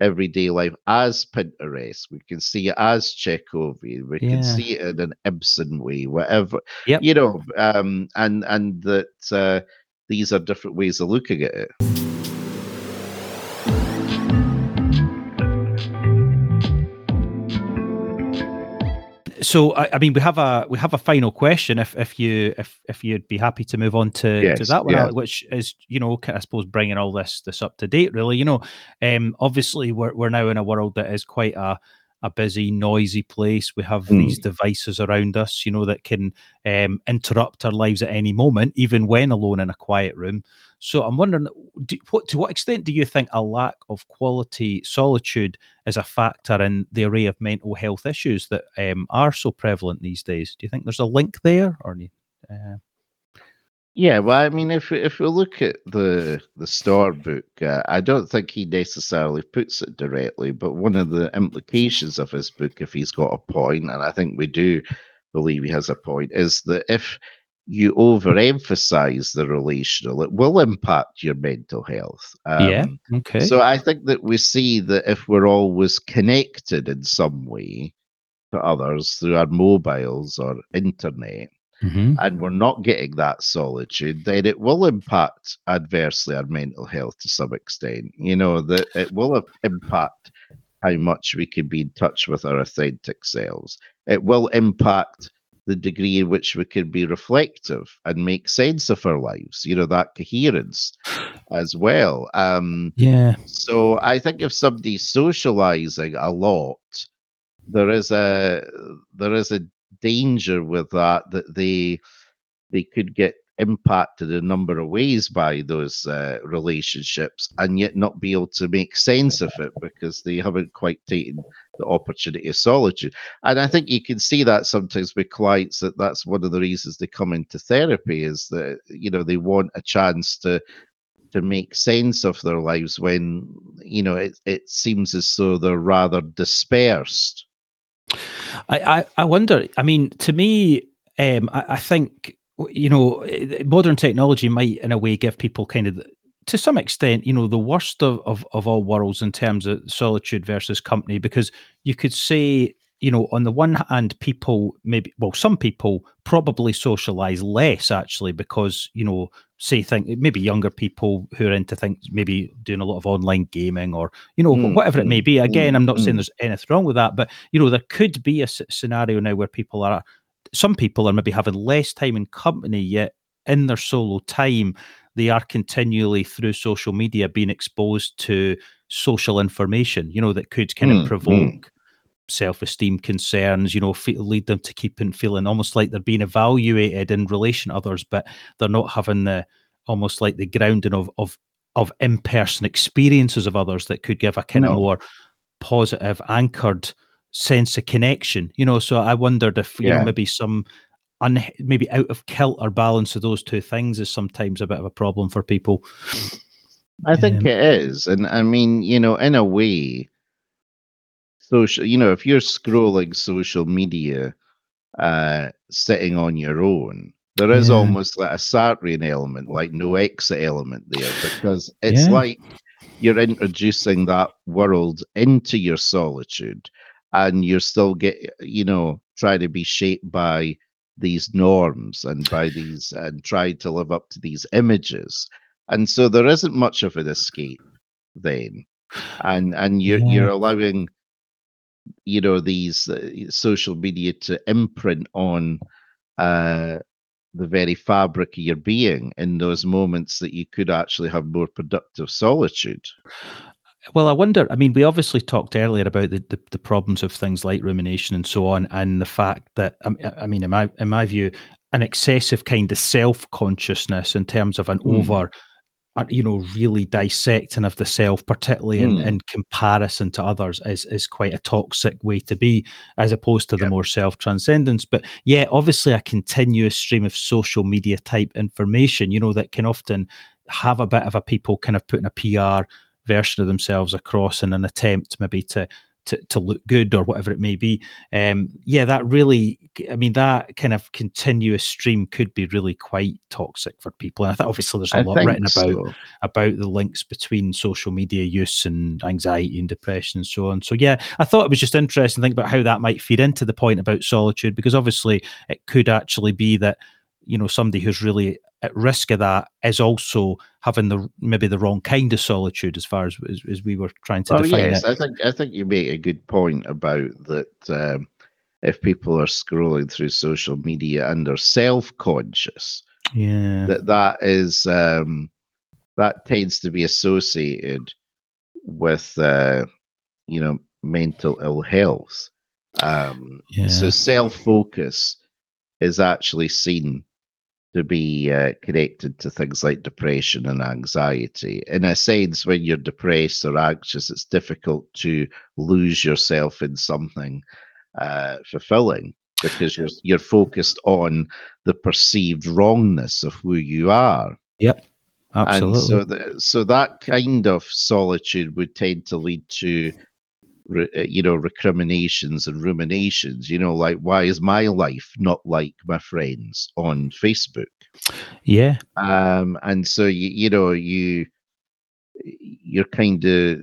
everyday life as Pinteresque. We can see it as Chekhovian. We yeah. can see it in an Ibsen way, whatever. Yep. You know, um, and and that uh, these are different ways of looking at it. So I, I, mean we have a we have a final question if if you if if you'd be happy to move on to, yes, to that one which is you know I suppose bringing all this this up to date really. You know um obviously we're we're now in a world that is quite a a busy, noisy place. We have mm. these devices around us, you know, that can um, interrupt our lives at any moment, even when alone in a quiet room. So I'm wondering, do, what to what extent do you think a lack of quality solitude is a factor in the array of mental health issues that um, are so prevalent these days? Do you think there's a link there, or? Uh... Yeah, well, I mean, if if we look at the the Storr book, uh, I don't think he necessarily puts it directly, but one of the implications of his book, if he's got a point, and I think we do believe he has a point, is that if you overemphasize the relational, it will impact your mental health. Um, yeah. Okay. So I think that we see that if we're always connected in some way to others through our mobiles or internet, mm-hmm. and we're not getting that solitude, then it will impact adversely our mental health to some extent. You know, that it will impact how much we can be in touch with our authentic selves. It will impact the degree in which we can be reflective and make sense of our lives, you know, that coherence as well. Um, yeah. So I think if somebody's socializing a lot, there is a there is a danger with that that they they could get impacted a number of ways by those uh, relationships and yet not be able to make sense of it because they haven't quite taken the opportunity of solitude. And I think you can see that sometimes with clients that that's one of the reasons they come into therapy is that you know they want a chance to to make sense of their lives when you know it, it seems as though they're rather dispersed. I, I, I wonder. I mean, to me, um, I, I think you know, modern technology might, in a way, give people kind of, to some extent, you know, the worst of, of, of all worlds in terms of solitude versus company, because you could say you know, on the one hand, people maybe, well, some people probably socialize less actually because, you know, say think maybe younger people who are into things, maybe doing a lot of online gaming or, you know, mm, whatever it may be. Again, mm, I'm not mm. saying there's anything wrong with that, but, you know, there could be a scenario now where people are, some people are maybe having less time in company yet in their solo time they are continually through social media being exposed to social information you know that could kind mm, of provoke mm self-esteem concerns you know lead them to keeping feeling almost like they're being evaluated in relation to others but they're not having the almost like the grounding of of of in-person experiences of others that could give a kind no. of more positive anchored sense of connection you know so i wondered if you yeah. know maybe some un, maybe out of kilter balance of those two things is sometimes a bit of a problem for people i think um, it is and i mean you know in a way social you know if you're scrolling social media uh sitting on your own there is yeah. almost like a Sartrean element like no exit element there because it's yeah. like you're introducing that world into your solitude and you're still get you know trying to be shaped by these norms and by these and try to live up to these images and so there isn't much of an escape then and and you're yeah. you're allowing you know these uh, social media to imprint on uh, the very fabric of your being in those moments that you could actually have more productive solitude. Well, I wonder. I mean, we obviously talked earlier about the, the, the problems of things like rumination and so on, and the fact that I mean, in my in my view, an excessive kind of self consciousness in terms of an mm. over you know really dissecting of the self particularly in, mm. in comparison to others is is quite a toxic way to be as opposed to the more self transcendence but yeah obviously a continuous stream of social media type information you know that can often have a bit of a people kind of putting a pr version of themselves across in an attempt maybe to to, to look good or whatever it may be. Um, yeah, that really, I mean, that kind of continuous stream could be really quite toxic for people. And I think obviously there's a I lot written so. about about the links between social media use and anxiety and depression and so on. So yeah, I thought it was just interesting to think about how that might feed into the point about solitude because obviously it could actually be that you know somebody who's really at risk of that is also having the maybe the wrong kind of solitude as far as as, as we were trying to oh, define yes. it. I think I think you make a good point about that um, if people are scrolling through social media and are self-conscious, yeah, that that is um, that tends to be associated with uh, you know mental ill health. Um, yeah. So self-focus is actually seen to be uh, connected to things like depression and anxiety. In a sense, when you're depressed or anxious, it's difficult to lose yourself in something uh, fulfilling because you're you're focused on the perceived wrongness of who you are. Yep, absolutely. And so, the, so that kind of solitude would tend to lead to uh, you know recriminations and ruminations you know like why is my life not like my friends on facebook? Yeah. Um and so you you know you you're kind of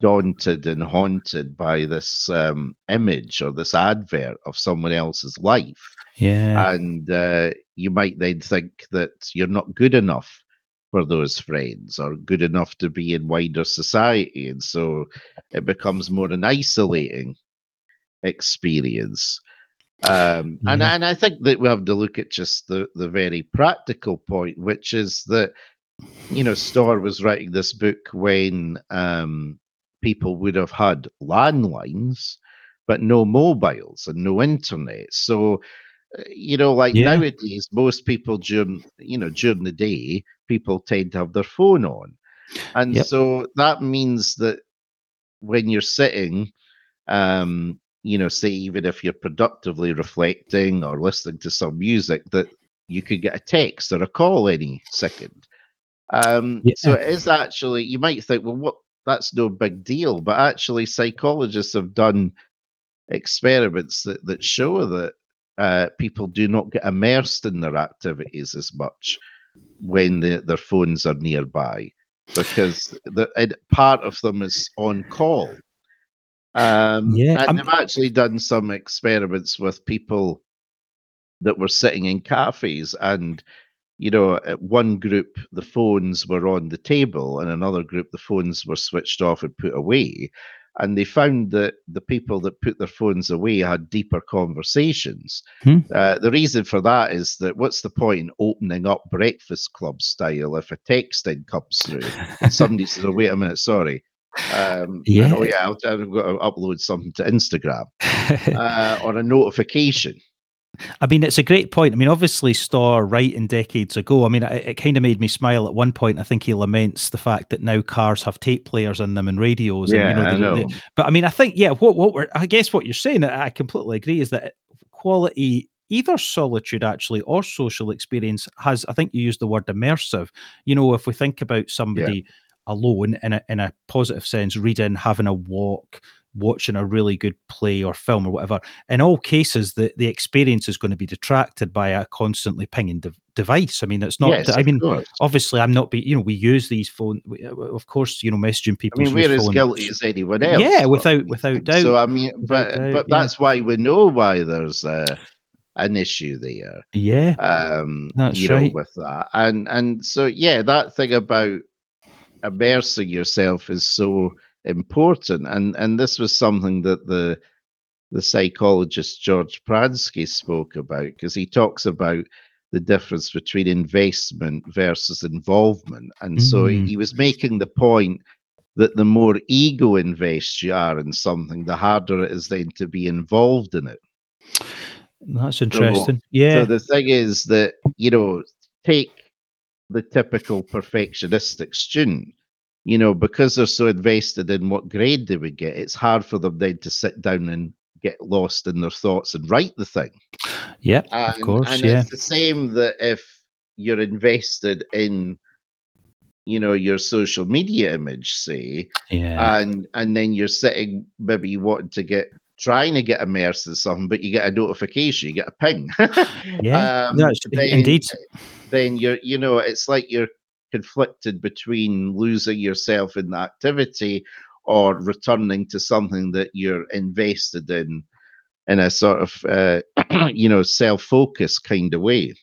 daunted and haunted by this um image or this advert of someone else's life. Yeah. And uh, you might then think that you're not good enough for those friends or good enough to be in wider society. And so it becomes more an isolating experience. Um, and, and I think that we have to look at just the, the very practical point, which is that, you know, Storr was writing this book when um, people would have had landlines, but no mobiles and no internet. So you know, like yeah. nowadays, most people during you know during the day, people tend to have their phone on, and yep. so that means that when you're sitting, um, you know, say even if you're productively reflecting or listening to some music, that you could get a text or a call any second. Um, yeah. So it is actually you might think, well, what that's no big deal, but actually psychologists have done experiments that, that show that uh, people do not get immersed in their activities as much when the, their phones are nearby because the, part of them is on call. Um, Yeah, and I'm- they've actually done some experiments with people that were sitting in cafes, and you know, at one group the phones were on the table, and another group the phones were switched off and put away. And they found that the people that put their phones away had deeper conversations. Hmm. Uh, the reason for that is that what's the point in opening up Breakfast Club style if a texting comes through and somebody says, "Oh, wait a minute, sorry." Um, Yeah. Oh yeah, I've, I've got to upload something to Instagram uh, or a notification. I mean, it's a great point. I mean, obviously, Storr writing decades ago. I mean, it, it kind of made me smile at one point. I think he laments the fact that now cars have tape players in them and radios. Yeah, and, you I know. but I mean, I think yeah. What what we're I guess what you're saying, I I completely agree, is that quality. Either solitude actually or social experience has, I think you used the word immersive. You know, if we think about somebody alone in a in a positive sense, reading, having a walk, watching a really good play or film or whatever, in all cases, the, the experience is going to be detracted by a constantly pinging de- device. I mean, it's not. yes, I mean, obviously, I'm not. Be, you know, we use these phones. Of course, you know, messaging people. I mean, we're as guilty as anyone else. Yeah, without without doubt. So I mean, but doubt, but yeah. that's why we know why there's uh, an issue there. yeah, Um, That's you know, right. with that, and and so yeah, that thing about immersing yourself is so important, and and this was something that the the psychologist George Pransky spoke about because he talks about the difference between investment versus involvement. And so Mm. he was making the point that the more ego invest you are in something, the harder it is then to be involved in it. that's interesting. Yeah, So the thing is that, you know, take the typical perfectionistic student, you know, because they're so invested in what grade they would get, it's hard for them then to sit down and get lost in their thoughts and write the thing. yeah, And, of course. and Yeah, it's the same that if you're invested in, you know, your social media image, say, yeah, and and then you're sitting maybe wanting to get trying to get immersed in something, but you get a notification, you get a ping. yeah. um, That's then- indeed. Then you're, you know, it's like you're conflicted between losing yourself in the activity or returning to something that you're invested in in a sort of uh, you know self-focused kind of way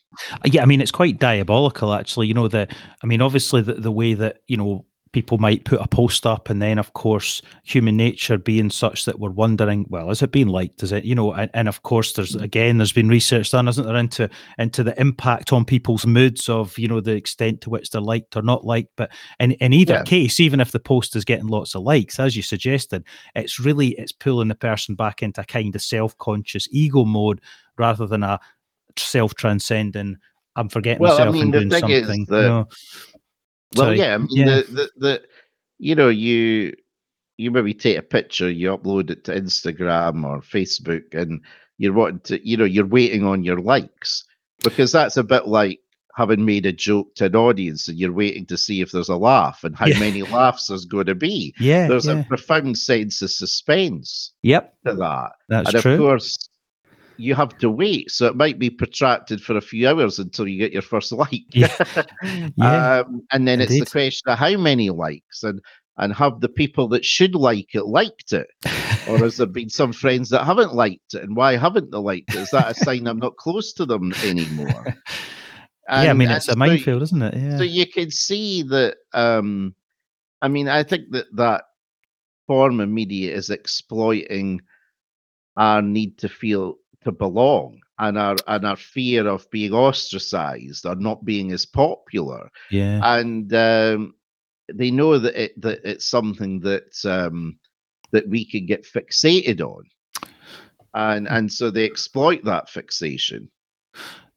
Yeah, I mean it's quite diabolical actually. You know the I mean obviously the, the way that, you know, people might put a post up and then of course human nature being such that we're wondering, well, is it being liked? Is it, you know, and, and of course there's mm. again there's been research done, isn't there, into into the impact on people's moods of, you know, the extent to which they're liked or not liked. But in, in either Yeah. case, even if the post is getting lots of likes, as you suggested, it's really it's pulling the person back into a kind of self-conscious ego mode rather than a self-transcending i'm forgetting Well, I myself mean, and the doing thing is something that- you know. Well Sorry. yeah i mean Yeah. The, the the you know you you maybe take a picture you upload it to instagram or facebook and you're wanting to you know you're waiting on your likes because that's a bit like having made a joke to an audience and you're waiting to see if there's a laugh and how Yeah. many laughs there's going to be yeah there's yeah. a profound sense of suspense yep to that that's and of true course you have to wait so it might be protracted for a few hours until you get your first like. Yeah. yeah um, and then it's the question of how many likes and and have the people that should like it liked it? Or has there been some friends that haven't liked it and why haven't they liked it? Is that a sign i'm not close to them anymore? Yeah i mean it's a so- minefield isn't it? yeah. so you can see that um i mean i think that that form of media is exploiting our need to feel to belong and our and our fear of being ostracized or not being as popular. Yeah. And um they know that it that it's something that um that we can get fixated on. And and so they exploit that fixation.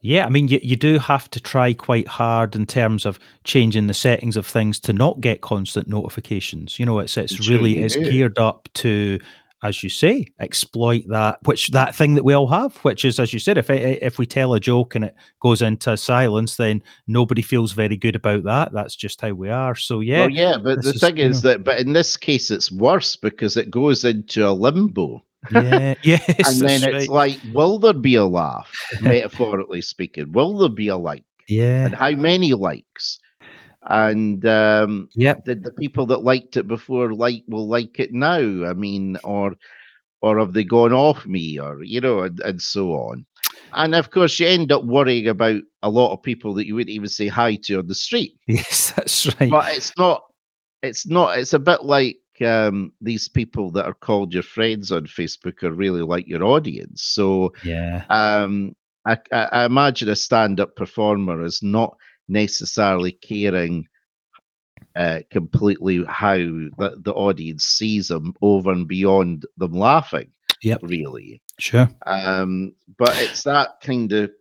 Yeah, I mean, you, you do have to try quite hard in terms of changing the settings of things to not get constant notifications. You know, it's it's really it's geared up to, as you say, exploit that which that thing that we all have, which is as you said, if if we tell a joke and it goes into silence, then nobody feels very good about that. That's just how we are. So yeah, well yeah but the is, thing is know- that but in this case it's worse because it goes into a limbo yeah, yes, and then it's right. like will there be a laugh metaphorically speaking will there be a like yeah, and how many likes and um, Yep. did the people that liked it before like will like it now? I mean, or or have they gone off me, or you know, and, and so on. And of course, you end up worrying about a lot of people that you wouldn't even say hi to on the street. Yes, that's right. But it's not. It's not. It's a bit like um, these people that are called your friends on Facebook are really like your audience. So yeah. um, I, I, I imagine a stand-up performer is not necessarily caring uh, completely how the, the audience sees them over and beyond them laughing. Yep. Really. Sure. Um, but it's that kind of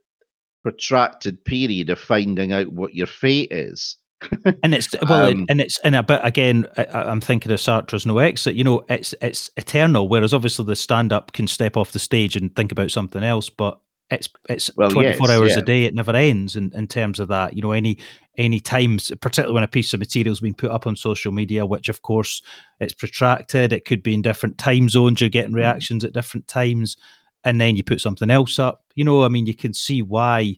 protracted period of finding out what your fate is. and it's well, Um, and it's and a bit again. I, I'm thinking of Sartre's No Exit. You know, it's it's eternal. Whereas obviously the stand up can step off the stage and think about something else, but it's it's Well, 24 yes, hours yeah. a day. It never ends. In, in terms of that, you know, any any times, particularly when a piece of material's been put up on social media, which of course it's protracted. It could be in different time zones. You're getting reactions at different times, and then you put something else up. You know, I mean, you can see why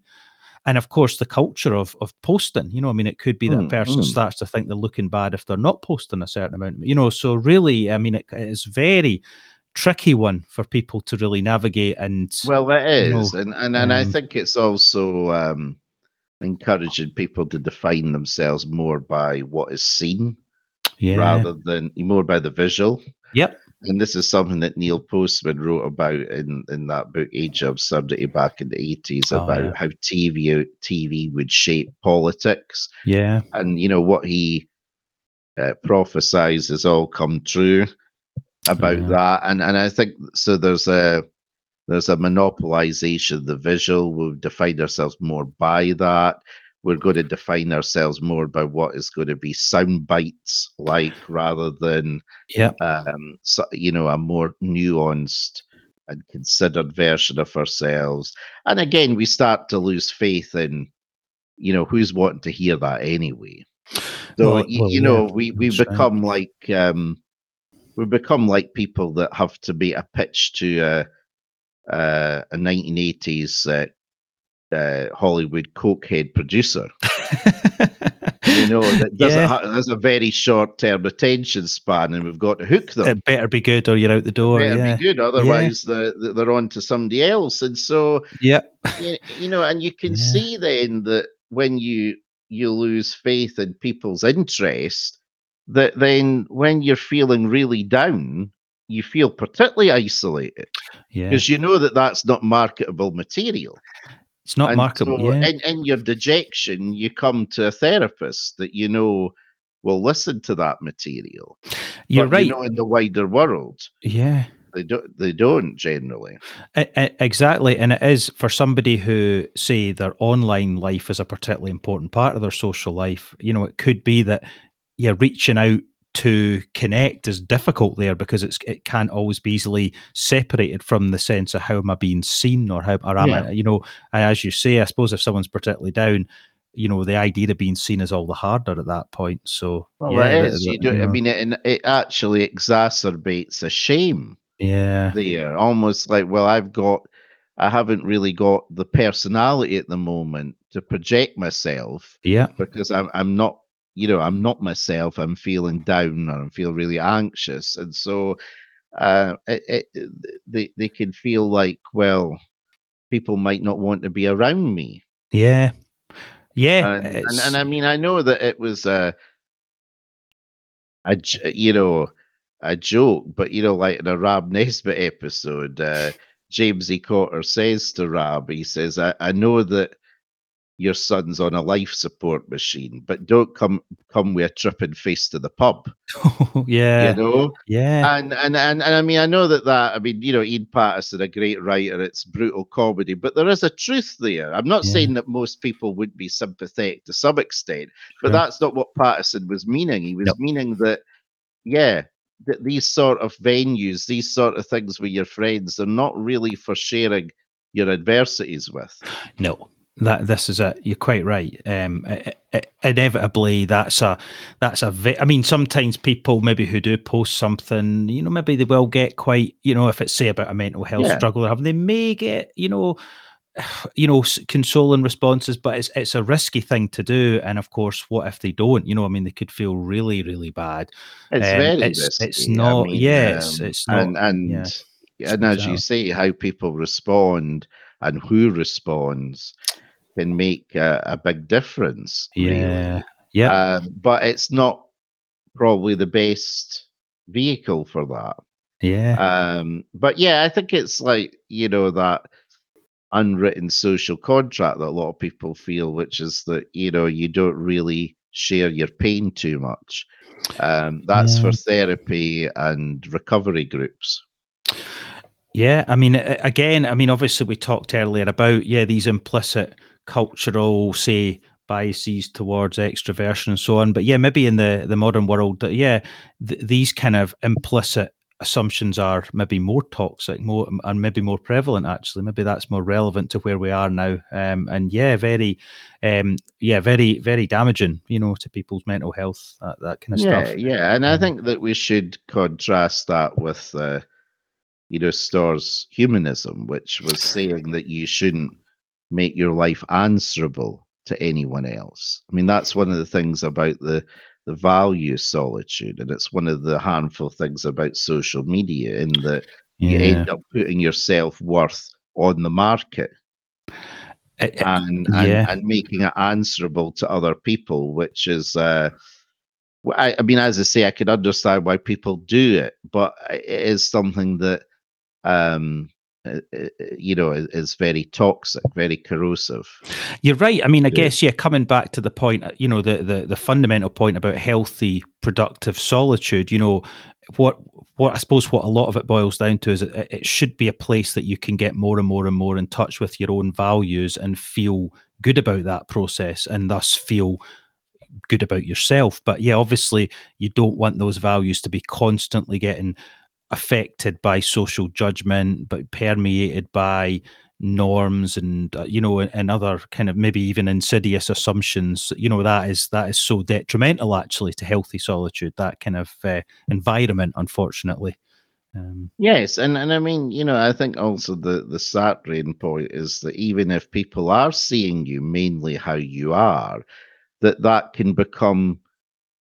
and of course the culture of of posting you know i mean it could be that a Mm, person mm. starts to think they're looking bad if they're not posting a certain amount you know so really i mean it is very tricky one for people to really navigate and Well, that you know, is, and and, and I um, think it's also um, encouraging people to define themselves more by what is seen yeah. rather than more by the visual. yep. And this is something that Neil Postman wrote about in, in that book Age of Absurdity back in the eighties Oh, about yeah. how TV TV would shape politics, yeah. And you know what he uh, prophesies has all come true about Yeah. that, and and I think so. There's a there's a monopolization of the visual. We've defined ourselves more by that. We're going to define ourselves more by what is going to be sound bites like, rather than yep um, so, you know, a more nuanced and considered version of ourselves. And again, we start to lose faith in, you know, who's wanting to hear that anyway. So Well, well, you yeah, know, we we that's right. become like um, we become like people that have to be a pitch to a a, a 1980s uh, uh, Hollywood cokehead producer you know, that Yeah. ha- a very short term attention span, and we've got to hook them. it better be good or you're out the door Better yeah be good, otherwise the, the, they're on to somebody else. And so, yeah, you, know, and you can Yeah. see then that when you you lose faith in people's interest, that then when you're feeling really down, you feel particularly isolated yeah because you know that that's not marketable material. it's not And marketable so yeah in, in your dejection, you come to a therapist that you know will listen to that material. you're But, right You know, in the wider world, yeah they don't. They don't generally. Exactly, and it is for somebody who say their online life is a particularly important part of their social life. You know, it could be that yeah, reaching out to connect is difficult there because it's it can't always be easily separated from the sense of how am I being seen or how or am I, you know, as you say, I suppose if someone's particularly down, you know, the idea of being seen is all the harder at that point. So Well, yeah, it the- is. You do, I mean, it, it actually exacerbates a shame yeah, there. Almost like, well, I've got, I haven't really got the personality at the moment to project myself yeah, because I'm I'm not you know I'm not myself. I'm feeling down or I'm feeling really anxious, and so uh, it, it, they they can feel like well, people might not want to be around me, yeah, yeah. and and, and I mean I know that it was a, a you know a joke, but you know like in a Rab Nesbitt episode. Uh, James E. Cotter says to Rab, he says, I, I know that your son's on a life support machine, but don't come come with a tripping face to the pub. yeah, You know? yeah. And, and and and I mean I know that that I mean, you know, Ian Pattison, a great writer, it's brutal comedy, but there is a truth there. I'm not Yeah. saying that most people would be sympathetic to some extent, but Sure. that's not what Pattison was meaning. He was No. meaning that, yeah, that these sort of venues, these sort of things with your friends, they're not really for sharing your adversities with. No, that this is it. You're quite right. Um, inevitably, that's a that's a. I mean, sometimes people maybe who do post something, you know, maybe they will get quite, you know, if it's say about a mental health Yeah. struggle, or having they may get, you know, you know, consoling responses, but it's it's a risky thing to do. And of course, what if they don't? You know, I mean, they could feel really, really bad. It's um, very it's, risky. It's not. I mean, yes, um, it's not. And and, yeah, and as you say, how people respond and who responds can make a, a big difference. Yeah, really. yeah. Um, but it's not probably the best vehicle for that. Yeah. Um, but yeah, I think it's like you know that unwritten social contract that a lot of people feel, which is that you know you don't really share your pain too much. Um, that's Yeah. for therapy and recovery groups. Yeah, I mean, again, I mean, obviously, we talked earlier about yeah these implicit cultural, say, biases towards extroversion and so on. But yeah, maybe in the the modern world, yeah, th- these kind of implicit assumptions are maybe more toxic, more and maybe more prevalent. Actually, maybe that's more relevant to where we are now. Um, and yeah, very, um, yeah, very, very damaging. You know, to people's mental health, that, that kind of yeah, stuff. yeah, and I Mm. think that we should contrast that with, uh, you know, Storr's humanism, which was saying that you shouldn't make your life answerable to anyone else. I mean, that's one of the things about the the value solitude, and it's one of the harmful things about social media in that you end up putting your self worth on the market Uh, uh, and and, Yeah. and making it answerable to other people, which is, uh, I, I mean, as I say, I can understand why people do it, but it is something that, um, you know, is, very toxic, very corrosive. You're right. I mean, I guess yeah. Coming back to the point, uh, you know, the the the fundamental point about healthy, productive solitude. You know, what what I suppose what a lot of it boils down to is it, it should be a place that you can get more and more and more in touch with your own values and feel good about that process, and thus feel good about yourself. But yeah, obviously, you don't want those values to be constantly getting affected by social judgment, but permeated by norms and uh, you know and, other kind of maybe even insidious assumptions. You know that is that is so detrimental actually to healthy solitude that kind of uh, environment unfortunately. Um, Yes, and, and I mean, you know, I think also the the Sartrean point is that even if people are seeing you mainly how you are, that that can become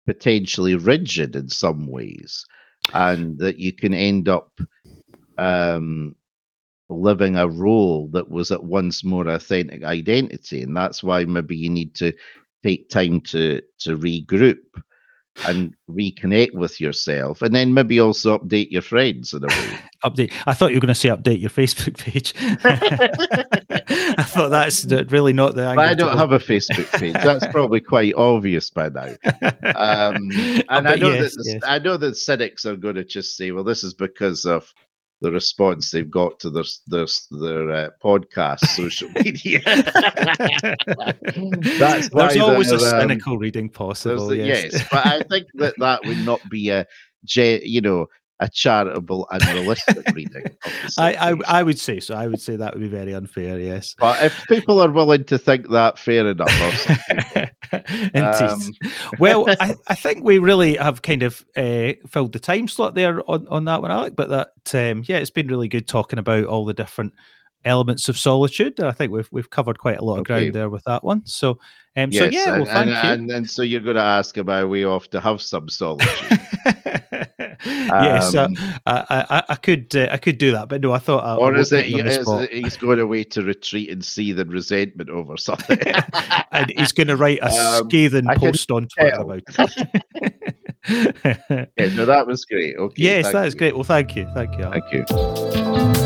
potentially rigid in some ways, and that you can end up um, living a role that was at once more authentic identity, and that's why maybe you need to take time to to regroup and reconnect with yourself, and then maybe also update your friends in a way. update i thought you were going to say update your facebook page i thought that's really not the But I don't have a Facebook page. That's probably quite obvious by now. Um, and I know yes, that the, yes. I know that cynics are going to just say, "Well, this is because of the response they've got to their their their uh, podcast, social media." That's why there's always a they're, um, cynical reading possible the- yes, yes, but I think that that would not be a, you know, a charitable and realistic reading. I, I. I would say so. I would say that would be very unfair. Yes. but if people are willing to think that, fair enough. I'll say. Indeed. Um, well, I, I think we really have kind of uh, filled the time slot there on, on that one, Alex. But that, um, yeah, it's been really good talking about all the different elements of solitude. I think we've we've covered quite a lot of Okay. ground there with that one. So, um, Yes, so yeah, and, well, thank and, you. and, and so you're going to ask about we off to have some solitude. yes, uh, Um, I, I, I could uh, I could do that, but no, I thought I, or is it, you on the is it he's going away to retreat and see the resentment over something? and he's going to write a Um, scathing post on Twitter about it. yeah, no, that was great. Okay, yes, that is you. great. Well, thank you, thank you. Thank you.